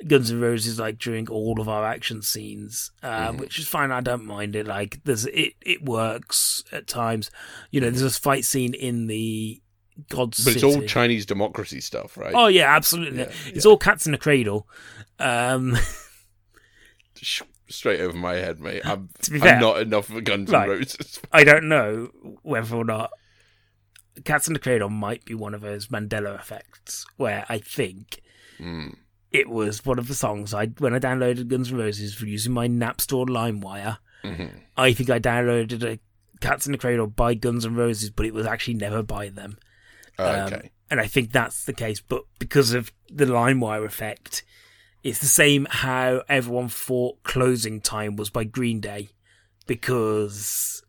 Guns N' Roses like during all of our action scenes, uh, Mhm. which is fine. I don't mind it. Like there's it it works at times. You know, there's this fight scene in the God's But it's City. all Chinese democracy stuff, right? Oh yeah, absolutely. Yeah, it's yeah. all cats in a cradle. Um, Straight over my head, mate. I'm, To be I'm fair- not enough for Guns Right. N' Roses. I don't know whether or not Cats in the Cradle might be one of those Mandela effects where I think Mm. it was one of the songs I when I downloaded Guns N' Roses for using my Napster LimeWire. hmm I think I downloaded a Cats in the Cradle by Guns N' Roses, but it was actually never by them. Um, okay. and I think that's the case. But because of the LimeWire effect, it's the same how everyone thought Closing Time was by Green Day because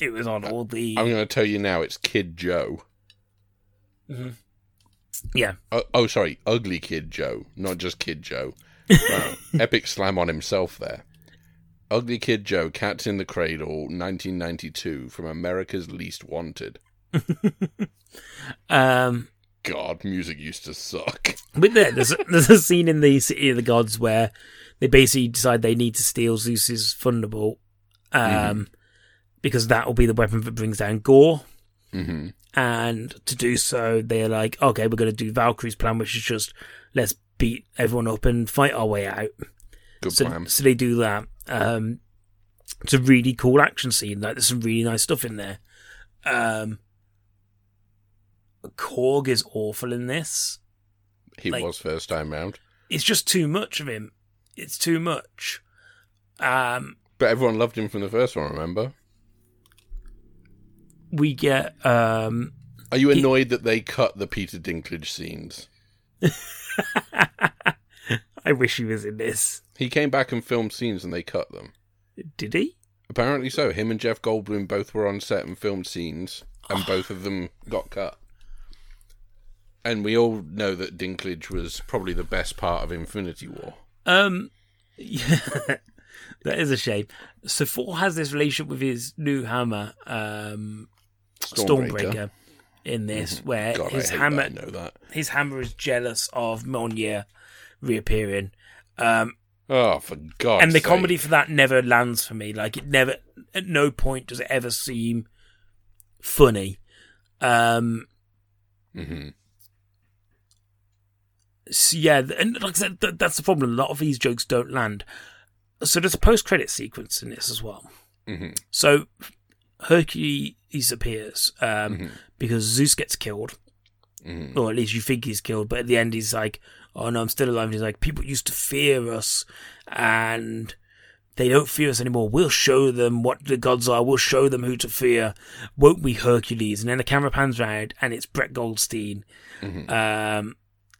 it was on all the. I'm going to tell you now. It's Kid Joe. Hmm. yeah. Oh, oh, sorry, Ugly Kid Joe, not just Kid Joe. Wow. Epic slam on himself there. Ugly Kid Joe, Cats in the Cradle, 1992, from America's Least Wanted. Um, God, music used to suck. but there, there's a, there's a scene in the City of the Gods where they basically decide they need to steal Zeus's Thunderbolt um, because that will be the weapon that brings down Gorr. hmm and to do so, they're like, okay, we're going to do Valkyrie's plan, which is just let's beat everyone up and fight our way out. Good So, plan. so they do that. Um, it's a really cool action scene. Like, there's some really nice stuff in there. Um, Korg is awful in this. He like- was first time round. It's just too much of him. It's too much. Um, But everyone loved him from the first one, remember? we get um, Are you annoyed that they cut the Peter Dinklage scenes? I wish he was in this. He came back and filmed scenes and they cut them. Did he? Apparently so. Him and Jeff Goldblum both were on set and filmed scenes, and both of them got cut. And we all know that Dinklage was probably the best part of Infinity War. Um, yeah, that is a shame. So Thor has this relationship with his new hammer, um, Stormbreaker, in this, where God, his hammer, that, know that. his hammer is jealous of Mjolnir reappearing. Um, Oh, for God's and the sake. comedy for that never lands for me. Like it never, at no point does it ever seem funny. Um, hmm so yeah, and like I said, th- that's the problem. A lot of these jokes don't land. So there's a post-credit sequence in this as well. hmm So Hercules appears um, because Zeus gets killed, hmm or at least you think he's killed. But at the end, he's like, "Oh no, I'm still alive." And he's like, "People used to fear us, and they don't fear us anymore. We'll show them what the gods are. We'll show them who to fear, won't we, Hercules?" And then the camera pans round, and it's Brett Goldstein, um,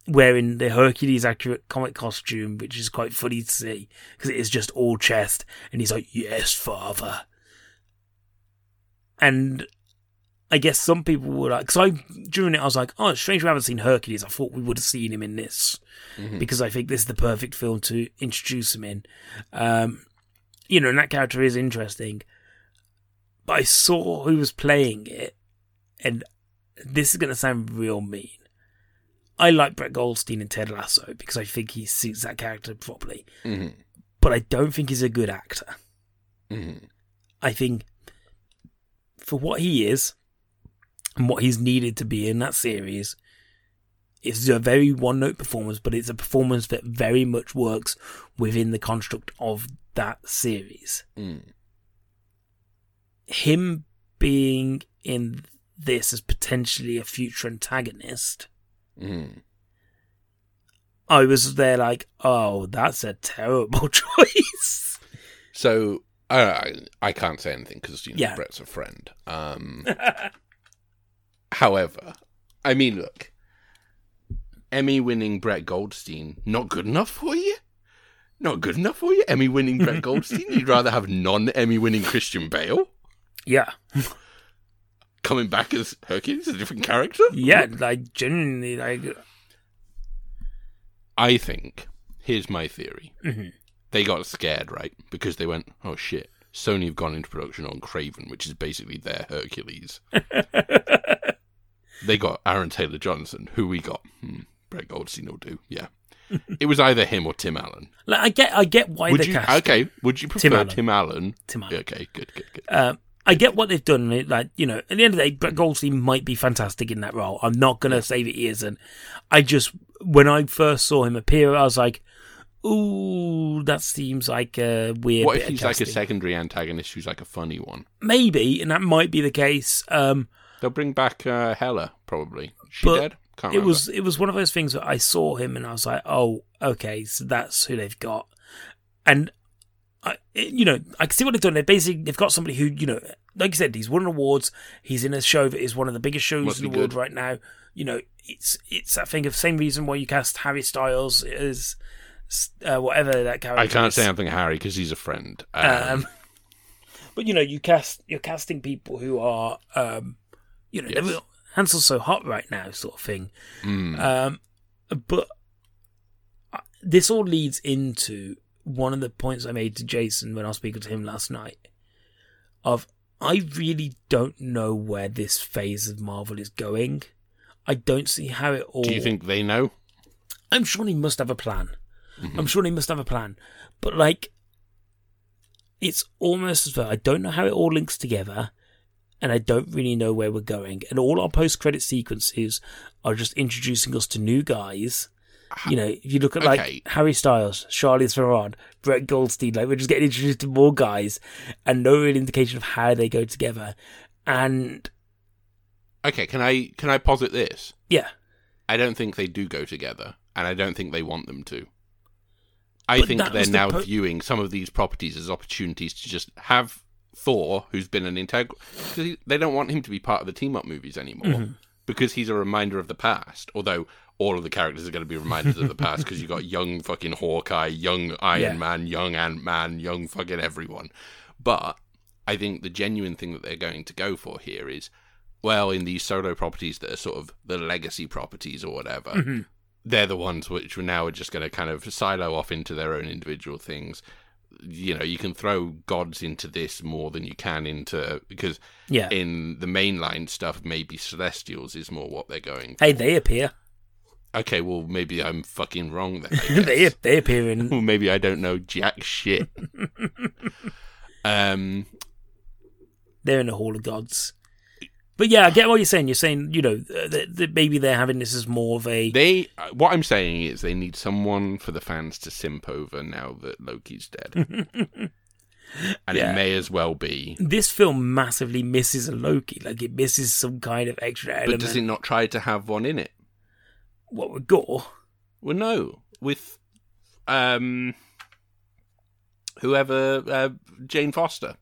wearing the Hercules accurate comic costume, which is quite funny to see because it is just all chest, and he's like, "Yes, father." And I guess some people were like, because I during it I was like, oh, it's strange we haven't seen Hercules. I thought we would have seen him in this because I think this is the perfect film to introduce him in. Um, you know, and that character is interesting. But I saw who was playing it, and this is going to sound real mean. I like Brett Goldstein in Ted Lasso because I think he suits that character properly, hmm but I don't think he's a good actor. hmm I think for what he is and what he's needed to be in that series, it's a very one note performance, but it's a performance that very much works within the construct of that series. Mm. Him being in this as potentially a future antagonist, Mm. I was there like, oh, that's a terrible choice. So I I can't say anything because you know Yeah. Brett's a friend. Um, however, I mean, look, Emmy-winning Brett Goldstein not good enough for you. Not good enough for you. Emmy-winning Brett Goldstein. You'd rather have non-Emmy-winning Christian Bale yeah. Coming back as Hercules, a different character. Yeah, like genuinely like I think here's my theory. Mhm. They got scared, right? Because they went, "Oh shit." Sony have gone into production on Kraven, which is basically their Hercules. they got Aaron Taylor Johnson, who we got. Hmm, Brett Goldstein will do. Yeah, it was either him or Tim Allen. like I get I get why Would they you? cast Okay, would you prefer Tim Tim Allen. Allen? Tim Allen. Okay, good, good, good. Um, I get what they've done. it- Like you know, at the end of the day, Brett Goldstein might be fantastic in that role. I'm not gonna say that he isn't. I just when I first saw him appear, I was like, "Ooh, that seems like a weird." what if he's like a secondary antagonist who's like a funny one? Maybe, and that might be the case. Um, They'll bring back uh, Hela, probably. She dead? Can't it remember. was it was one of those things that I saw him and I was like, "Oh, okay, so that's who they've got." And I, you know, I can see what they've done. They basically they've got somebody who, you know, like you said, he's won awards. He's in a show that is one of the biggest shows Must in the world right now. You know, it's it's that thing of same reason why you cast Harry Styles as uh, whatever that character. I can't is. say anything, Harry, because he's a friend. Um, Um, but you know, you cast you're casting people who are, um, you know, Yes. Hansel's so hot right now, sort of thing. mm, Um, but uh, this all leads into one of the points I made to Jason when I was speaking to him last night. Of I really don't know where this phase of Marvel is going. I don't see how it all. do you think they know? I'm sure he must have a plan. Mm-hmm. I'm sure he must have a plan. But like, it's almost as though I don't know how it all links together, and I don't really know where we're going. And all our post-credit sequences are just introducing us to new guys. You know, if you look at like Okay. Harry Styles, Charlize Theron, Brett Goldstein, like we're just getting introduced to more guys, and no real indication of how they go together. And Okay, can I can I posit this? yeah, I don't think they do go together, and I don't think they want them to. I But think they're the now po- viewing some of these properties as opportunities to just have Thor, who's been an integral, because they don't want him to be part of the team up movies anymore Mm-hmm. Because he's a reminder of the past. Although all of the characters are going to be reminders of the past because you've got young fucking Hawkeye, young Iron Yeah. Man, young Ant Man, young fucking everyone. But I think the genuine thing that they're going to go for here is, well, in these solo properties that are sort of the legacy properties or whatever, Mm-hmm. they're the ones which now are just going to kind of silo off into their own individual things. You know, you can throw gods into this more than you can into because Yeah. in the mainline stuff, maybe Celestials is more what they're going. For. Hey, they appear. Okay, well maybe I'm fucking wrong then. They they appear in. Well, maybe I don't know jack shit. um, They're in the Hall of Gods. But yeah, I get what you're saying. You're saying you know that, that maybe they're having this as more of a they what I'm saying is they need someone for the fans to simp over now that Loki's dead, and Yeah. it may as well be. this film massively misses a Loki. Like it misses some kind of extra element. But does it not try to have one in it? What with Gorr? Well, no, with um, whoever uh, Jane Foster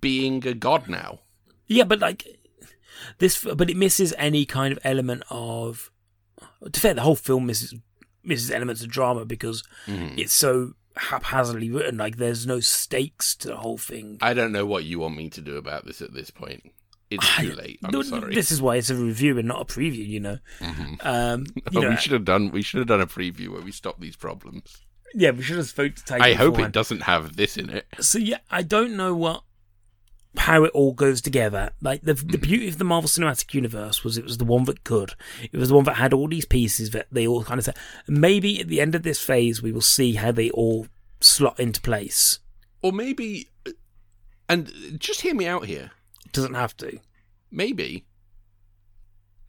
being a god now. Yeah, but like this, but it misses any kind of element of. To fair, the whole film misses misses elements of drama because Mm-hmm. it's so haphazardly written. Like there's no stakes to the whole thing. I don't know what you want me to do about this at this point. It's too late. I'm No, sorry. This is why it's a review and not a preview. You know. Um, you Oh, know, we should have done. We should have done a preview where we stop these problems. yeah, we should have spoke to Taika I hope it doesn't have this in it. So yeah, I don't know what how it all goes together. Like the the beauty of the Marvel Cinematic Universe was it was the one that could. It was the one that had all these pieces that they all kind of said. Maybe at the end of this phase, we will see how they all slot into place. Or maybe, and just hear me out here. Doesn't have to. Maybe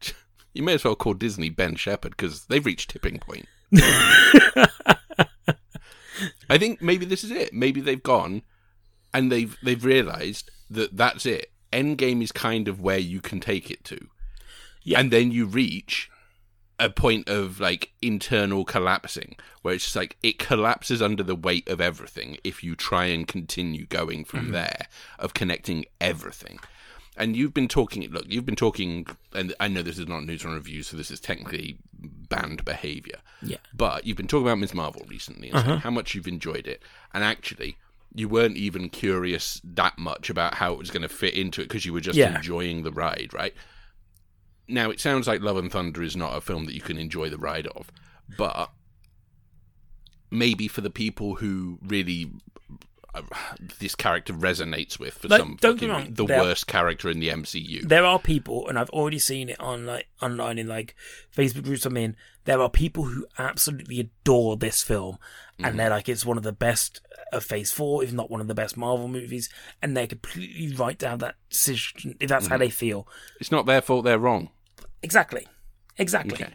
you may as well call Disney Ben Shephard because they've reached tipping point. I think maybe this is it. Maybe they've gone and they've they've realised that that's it. Endgame is kind of where you can take it to, Yeah. and then you reach a point of like internal collapsing where it's just like it collapses under the weight of everything if you try and continue going from mm-hmm. there of connecting everything and you've been talking look you've been talking and i know this is not news and reviews so this is technically banned behavior Yeah. but you've been talking about Ms. Marvel recently and saying uh-huh. how much you've enjoyed it. And actually, you weren't even curious that much about how it was going to fit into it because you were just Yeah. enjoying the ride, right? Now, it sounds like Love and Thunder is not a film that you can enjoy the ride of, but maybe for the people who really. Uh, this character resonates with for Like, some don't get fucking me wrong, the worst character in the MCU. There are people, and I've already seen it on like online in like Facebook groups I'm in. There are people who absolutely adore this film, and they're like it's one of the best of Phase Four, if not one of the best Marvel movies, and they're completely right to have that decision if that's how they feel. It's not their fault; they're wrong. Exactly, exactly. Okay.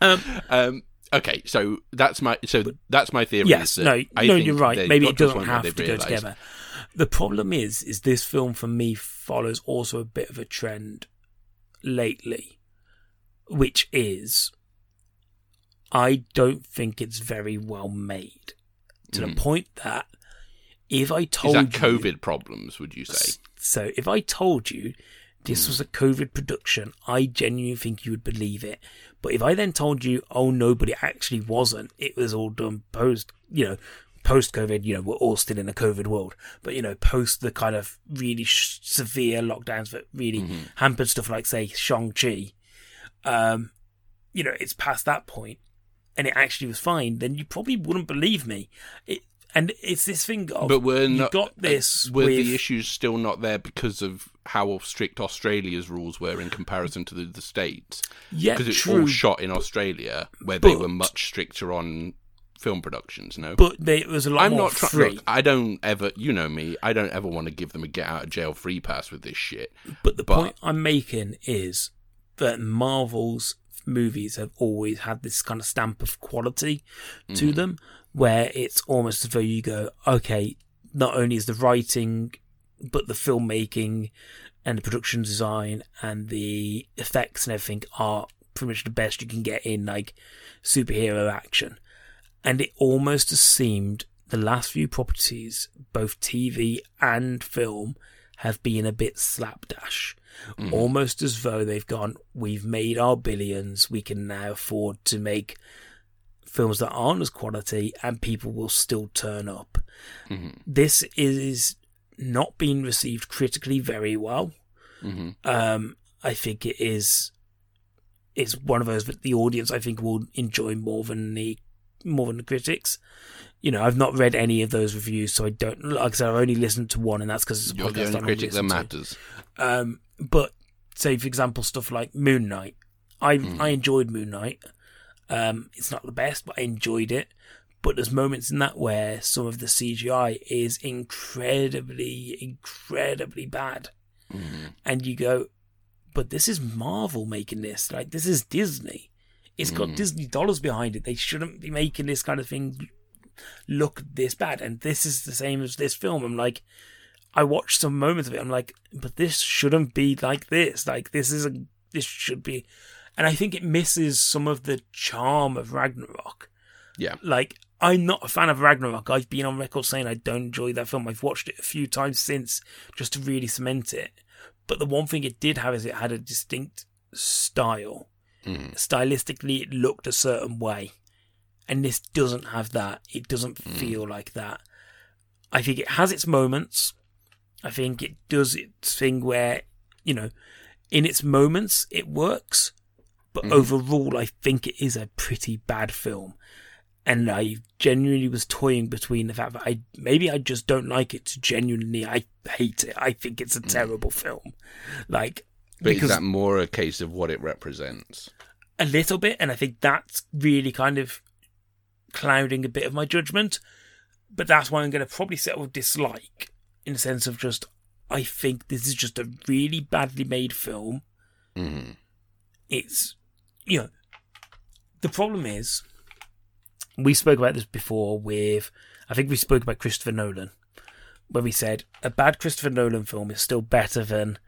Um, Um, okay, so that's my so that's my theory. yes, that no, I no, you're right. Maybe it doesn't have to go together. The problem is, is this film for me follows also a bit of a trend lately, which is I don't think it's very well made to the point that if I Hmm. Is told that you, COVID problems? Would you say? so if I told you this was a COVID production, I genuinely think you would believe it. But if I then told you, oh no, but it actually wasn't, it was all done post, you know, post COVID, you know, we're all still in a COVID world, but you know, post the kind of really sh- severe lockdowns that really hampered stuff like, say, Shang-Chi, um, you know, it's past that point and it actually was fine, then you probably wouldn't believe me. It, and it's this thing of, But we're you not. got uh, this Were with, the issues still not there because of how strict Australia's rules were in comparison to the, the states? yeah, Because it's true, all shot in Australia, where they were much stricter on film productions. No, but there was a lot I'm more not trying. free. Look, I don't ever. You know me. I don't ever want to give them a get out of jail free pass with this shit. But the But- point I'm making is that Marvel's movies have always had this kind of stamp of quality to mm. them, where it's almost as though you go, okay, not only is the writing, but the filmmaking and the production design and the effects and everything are pretty much the best you can get in like superhero action. And it almost has seemed the last few properties, both TV and film, have been a bit slapdash. Mm-hmm. Almost as though they've gone, we've made our billions, we can now afford to make films that aren't as quality and people will still turn up. This is not being received critically very well. Um, I think it is it's one of those that the audience I think will enjoy more than the more than the critics. You know, I've not read any of those reviews, so I don't. Like I said, I've only listened to one, and that's because it's a You're podcast the only critic that matters. Um, but say, for example, stuff like Moon Knight. I I enjoyed Moon Knight. Um, it's not the best, but I enjoyed it. But there's moments in that where some of the CGI is incredibly, incredibly bad, and you go, "But this is Marvel making this. Like this is Disney. It's got Disney dollars behind it. They shouldn't be making this kind of thing look this bad." And this is the same as this film. I'm like, I watched some moments of it. I'm like, but this shouldn't be like this. Like this is a this should be, and I think it misses some of the charm of Ragnarok. Yeah. Like I'm not a fan of Ragnarok. I've been on record saying I don't enjoy that film. I've watched it a few times since just to really cement it. But the one thing it did have is it had a distinct style. Hmm. Stylistically, it looked a certain way, and this doesn't have that. It doesn't hmm. feel like that. I think it has its moments. I think it does its thing where, you know, in its moments it works, but overall I think it is a pretty bad film. And I genuinely was toying between the fact that I maybe I just don't like it to genuinely I hate it. I think it's a terrible film. Like But because is that more a case of what it represents? a little bit, and I think that's really kind of clouding a bit of my judgment. But that's why I'm going to probably settle with dislike in the sense of just I think this is just a really badly made film. hmm It's you know the problem is we spoke about this before with I think we spoke about Christopher Nolan where we said a bad Christopher Nolan film is still better than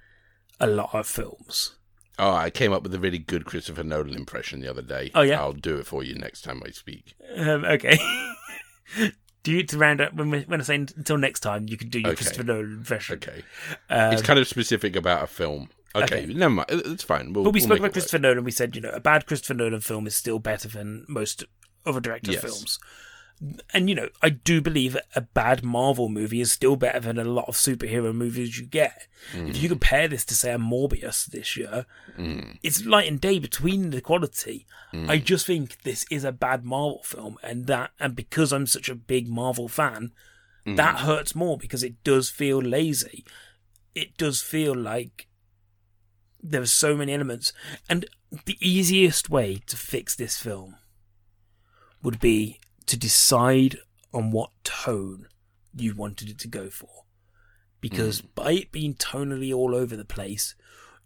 a lot of films. Oh, I came up with a really good Christopher Nolan impression the other day. Oh, yeah? I'll do it for you next time I speak. Um, okay. do you to round up when, we, when I say until next time, you can do your Okay. Christopher Nolan impression. Okay. Um, it's kind of specific about a film. Okay, never mind. It's fine. We'll, but we we'll spoke about it work. Christopher Nolan. We said you know a bad Christopher Nolan film is still better than most other directors' Yes. films. And you know, I do believe a bad Marvel movie is still better than a lot of superhero movies you get. If you mm. compare this to say a Morbius this year, mm. it's light and day between the quality. I mm. just think this is a bad Marvel film, and that, and because I'm such a big Marvel fan, that hurts more because it does feel lazy. It does feel like there are so many elements, and the easiest way to fix this film would be to decide on what tone you wanted it to go for. Because by it being tonally all over the place,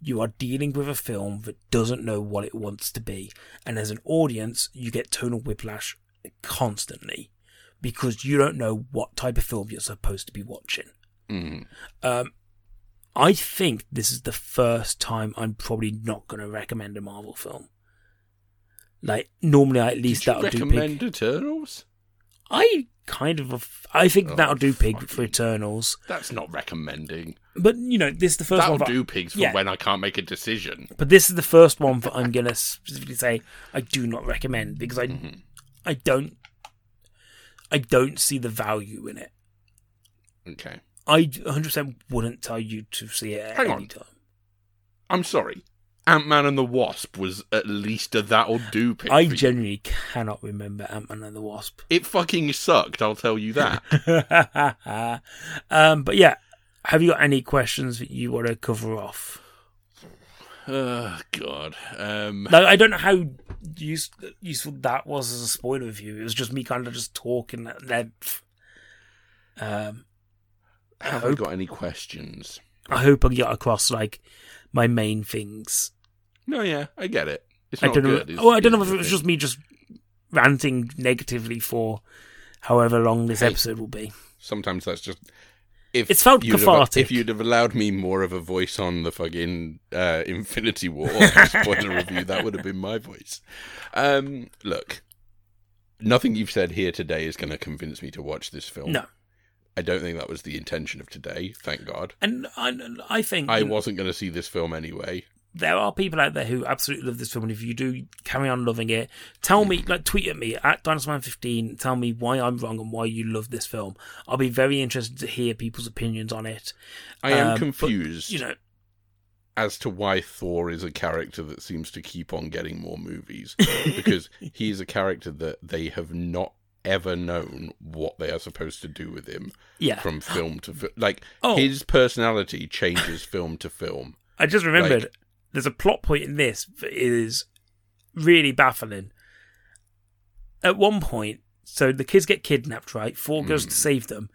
you are dealing with a film that doesn't know what it wants to be. And as an audience, you get tonal whiplash constantly because you don't know what type of film you're supposed to be watching. Mhm. Um, I think this is the first time I'm probably not going to recommend a Marvel film. Like normally, I at least that'll do pig. recommend Eternals? I kind of, I think Oh, that'll do pig for Eternals. That's not recommending. But you know, this is the first That'll one. that- do pigs for yeah. when I can't make a decision. But this is the first one that I'm going to specifically say I do not recommend because I, Mm-hmm. I don't, I don't see the value in it. Okay. I 100% wouldn't tell you to see it Hang any on. time. I'm sorry. Ant Man and the Wasp was at least a that'll do pig. I genuinely cannot remember Ant Man and the Wasp. It fucking sucked, I'll tell you that. um, but yeah, have you got any questions that you want to cover off? oh, God. Um, Like, I don't know how use, useful that was as a spoiler review. It was just me kind of just talking at length. Um, have I got any questions? I hope I got across like my main things. No, yeah, I get it. It's I not don't know. good. is- oh, I don't know if it was just me just ranting negatively for however long this Hey. episode will be. Sometimes that's just. If It's felt you'd have- if you'd have allowed me more of a voice on the fucking uh, Infinity War spoiler review, that would have been my voice. Um, look, nothing you've said here today is going to convince me to watch this film. No. I don't think that was the intention of today. Thank God. And I, I think I wasn't going to see this film anyway. there are people out there who absolutely love this film, and if you do carry on loving it, tell me, like, tweet at me at DinosaurMan15, tell me why I'm wrong and why you love this film. I'll be very interested to hear people's opinions on it. I am Um, but, confused You know, as to why Thor is a character that seems to keep on getting more movies because he is a character that they have not ever known what they are supposed to do with him yeah. from film to film. Like Oh. his personality changes film to film. I just remembered Like- there's a plot point in this that is really baffling. At one point, so the kids get kidnapped, right? Thor goes to hmm. save them,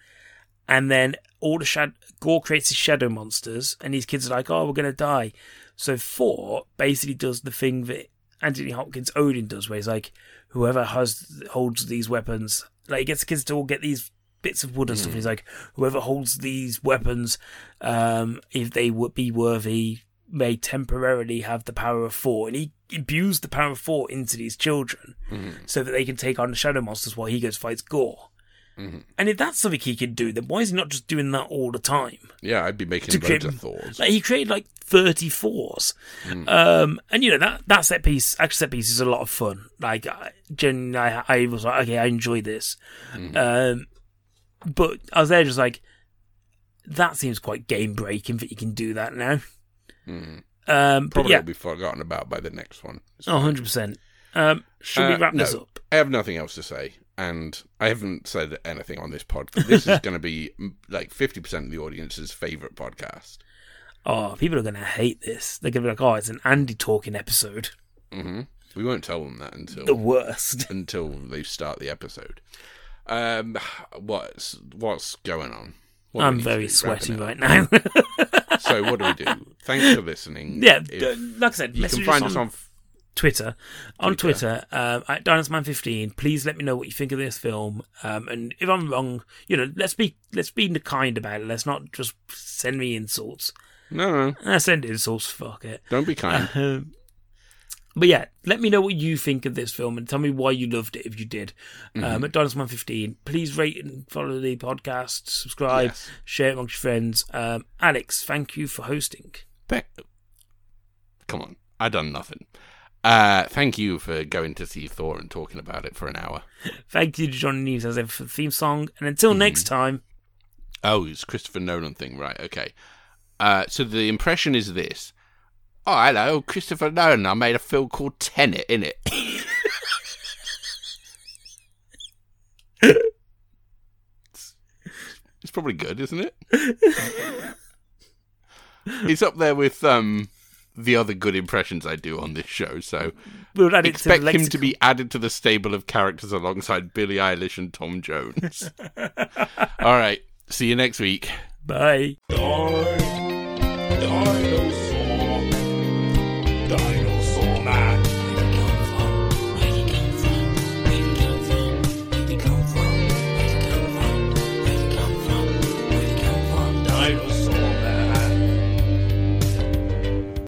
and then all the shad- Gorr creates his shadow monsters, and these kids are like, "Oh, we're gonna die." So Thor basically does the thing that Anthony Hopkins Odin does, where he's like, "Whoever has holds these weapons, like he gets the kids to all get these." Bits of wood and stuff. He's like, whoever holds these weapons, um, if they would be worthy, may temporarily have the power of Thor, and he imbues the power of Thor into these children so that they can take on the shadow monsters while he goes fights Gorr. And if that's something he can do, then why is he not just doing that all the time? Yeah, I'd be making loads of Thors. Like he created like thirty Thors, Hmm. um, and you know that that set piece, actually set piece is a lot of fun. Like, I, genuinely, I, I was like, okay, I enjoy this, Hmm. um, but I was there just like, that seems quite game breaking that you can do that now. Um, but Hmm. Probably yeah, will be forgotten about by the next one. It's Oh, 100%. Um, should Uh, we wrap this up? I have nothing else to say, and I haven't said anything on this pod. This is going to be like fifty percent of the audience's favorite podcast. Oh, people are going to hate this. They're going to be like, oh, it's an Andy talking episode. hmm We won't tell them that until The worst. until they start the episode. Um, what's what's going on? What I'm very sweaty right now. So what do we do? Thanks for listening. yeah, If- like I said, you can find us us on, on. Twitter. On Twitter. Twitter, um, at DinosaurMan15. Please let me know what you think of this film. Um, and if I'm wrong, you know, let's be let's be kind about it. Let's not just send me insults. No, no, Uh, send insults, fuck it. don't be kind. Um, but yeah, let me know what you think of this film and tell me why you loved it if you did. Mm-hmm. Um, at Dinosaurman15, please rate and follow the podcast, subscribe, Yes. share it amongst your friends. Um, Alex, thank you for hosting. Th- Come on, I done nothing. Uh, thank you for going to see Thor and talking about it for an hour. Thank you to Johnny Neves as ever for the theme song. And until Mm-hmm. next time, Oh, it's Christopher Nolan thing, right? Okay. Uh, so the impression is this. Oh, hello, Christopher Nolan. I made a film called Tenet, in it. it's probably good, isn't it? it's up there with um the other good impressions I do on this show. So we'll add it expect to him to be added to the stable of characters alongside Billie Eilish and Tom Jones. All right. See you next week. Bye. Dinosaur.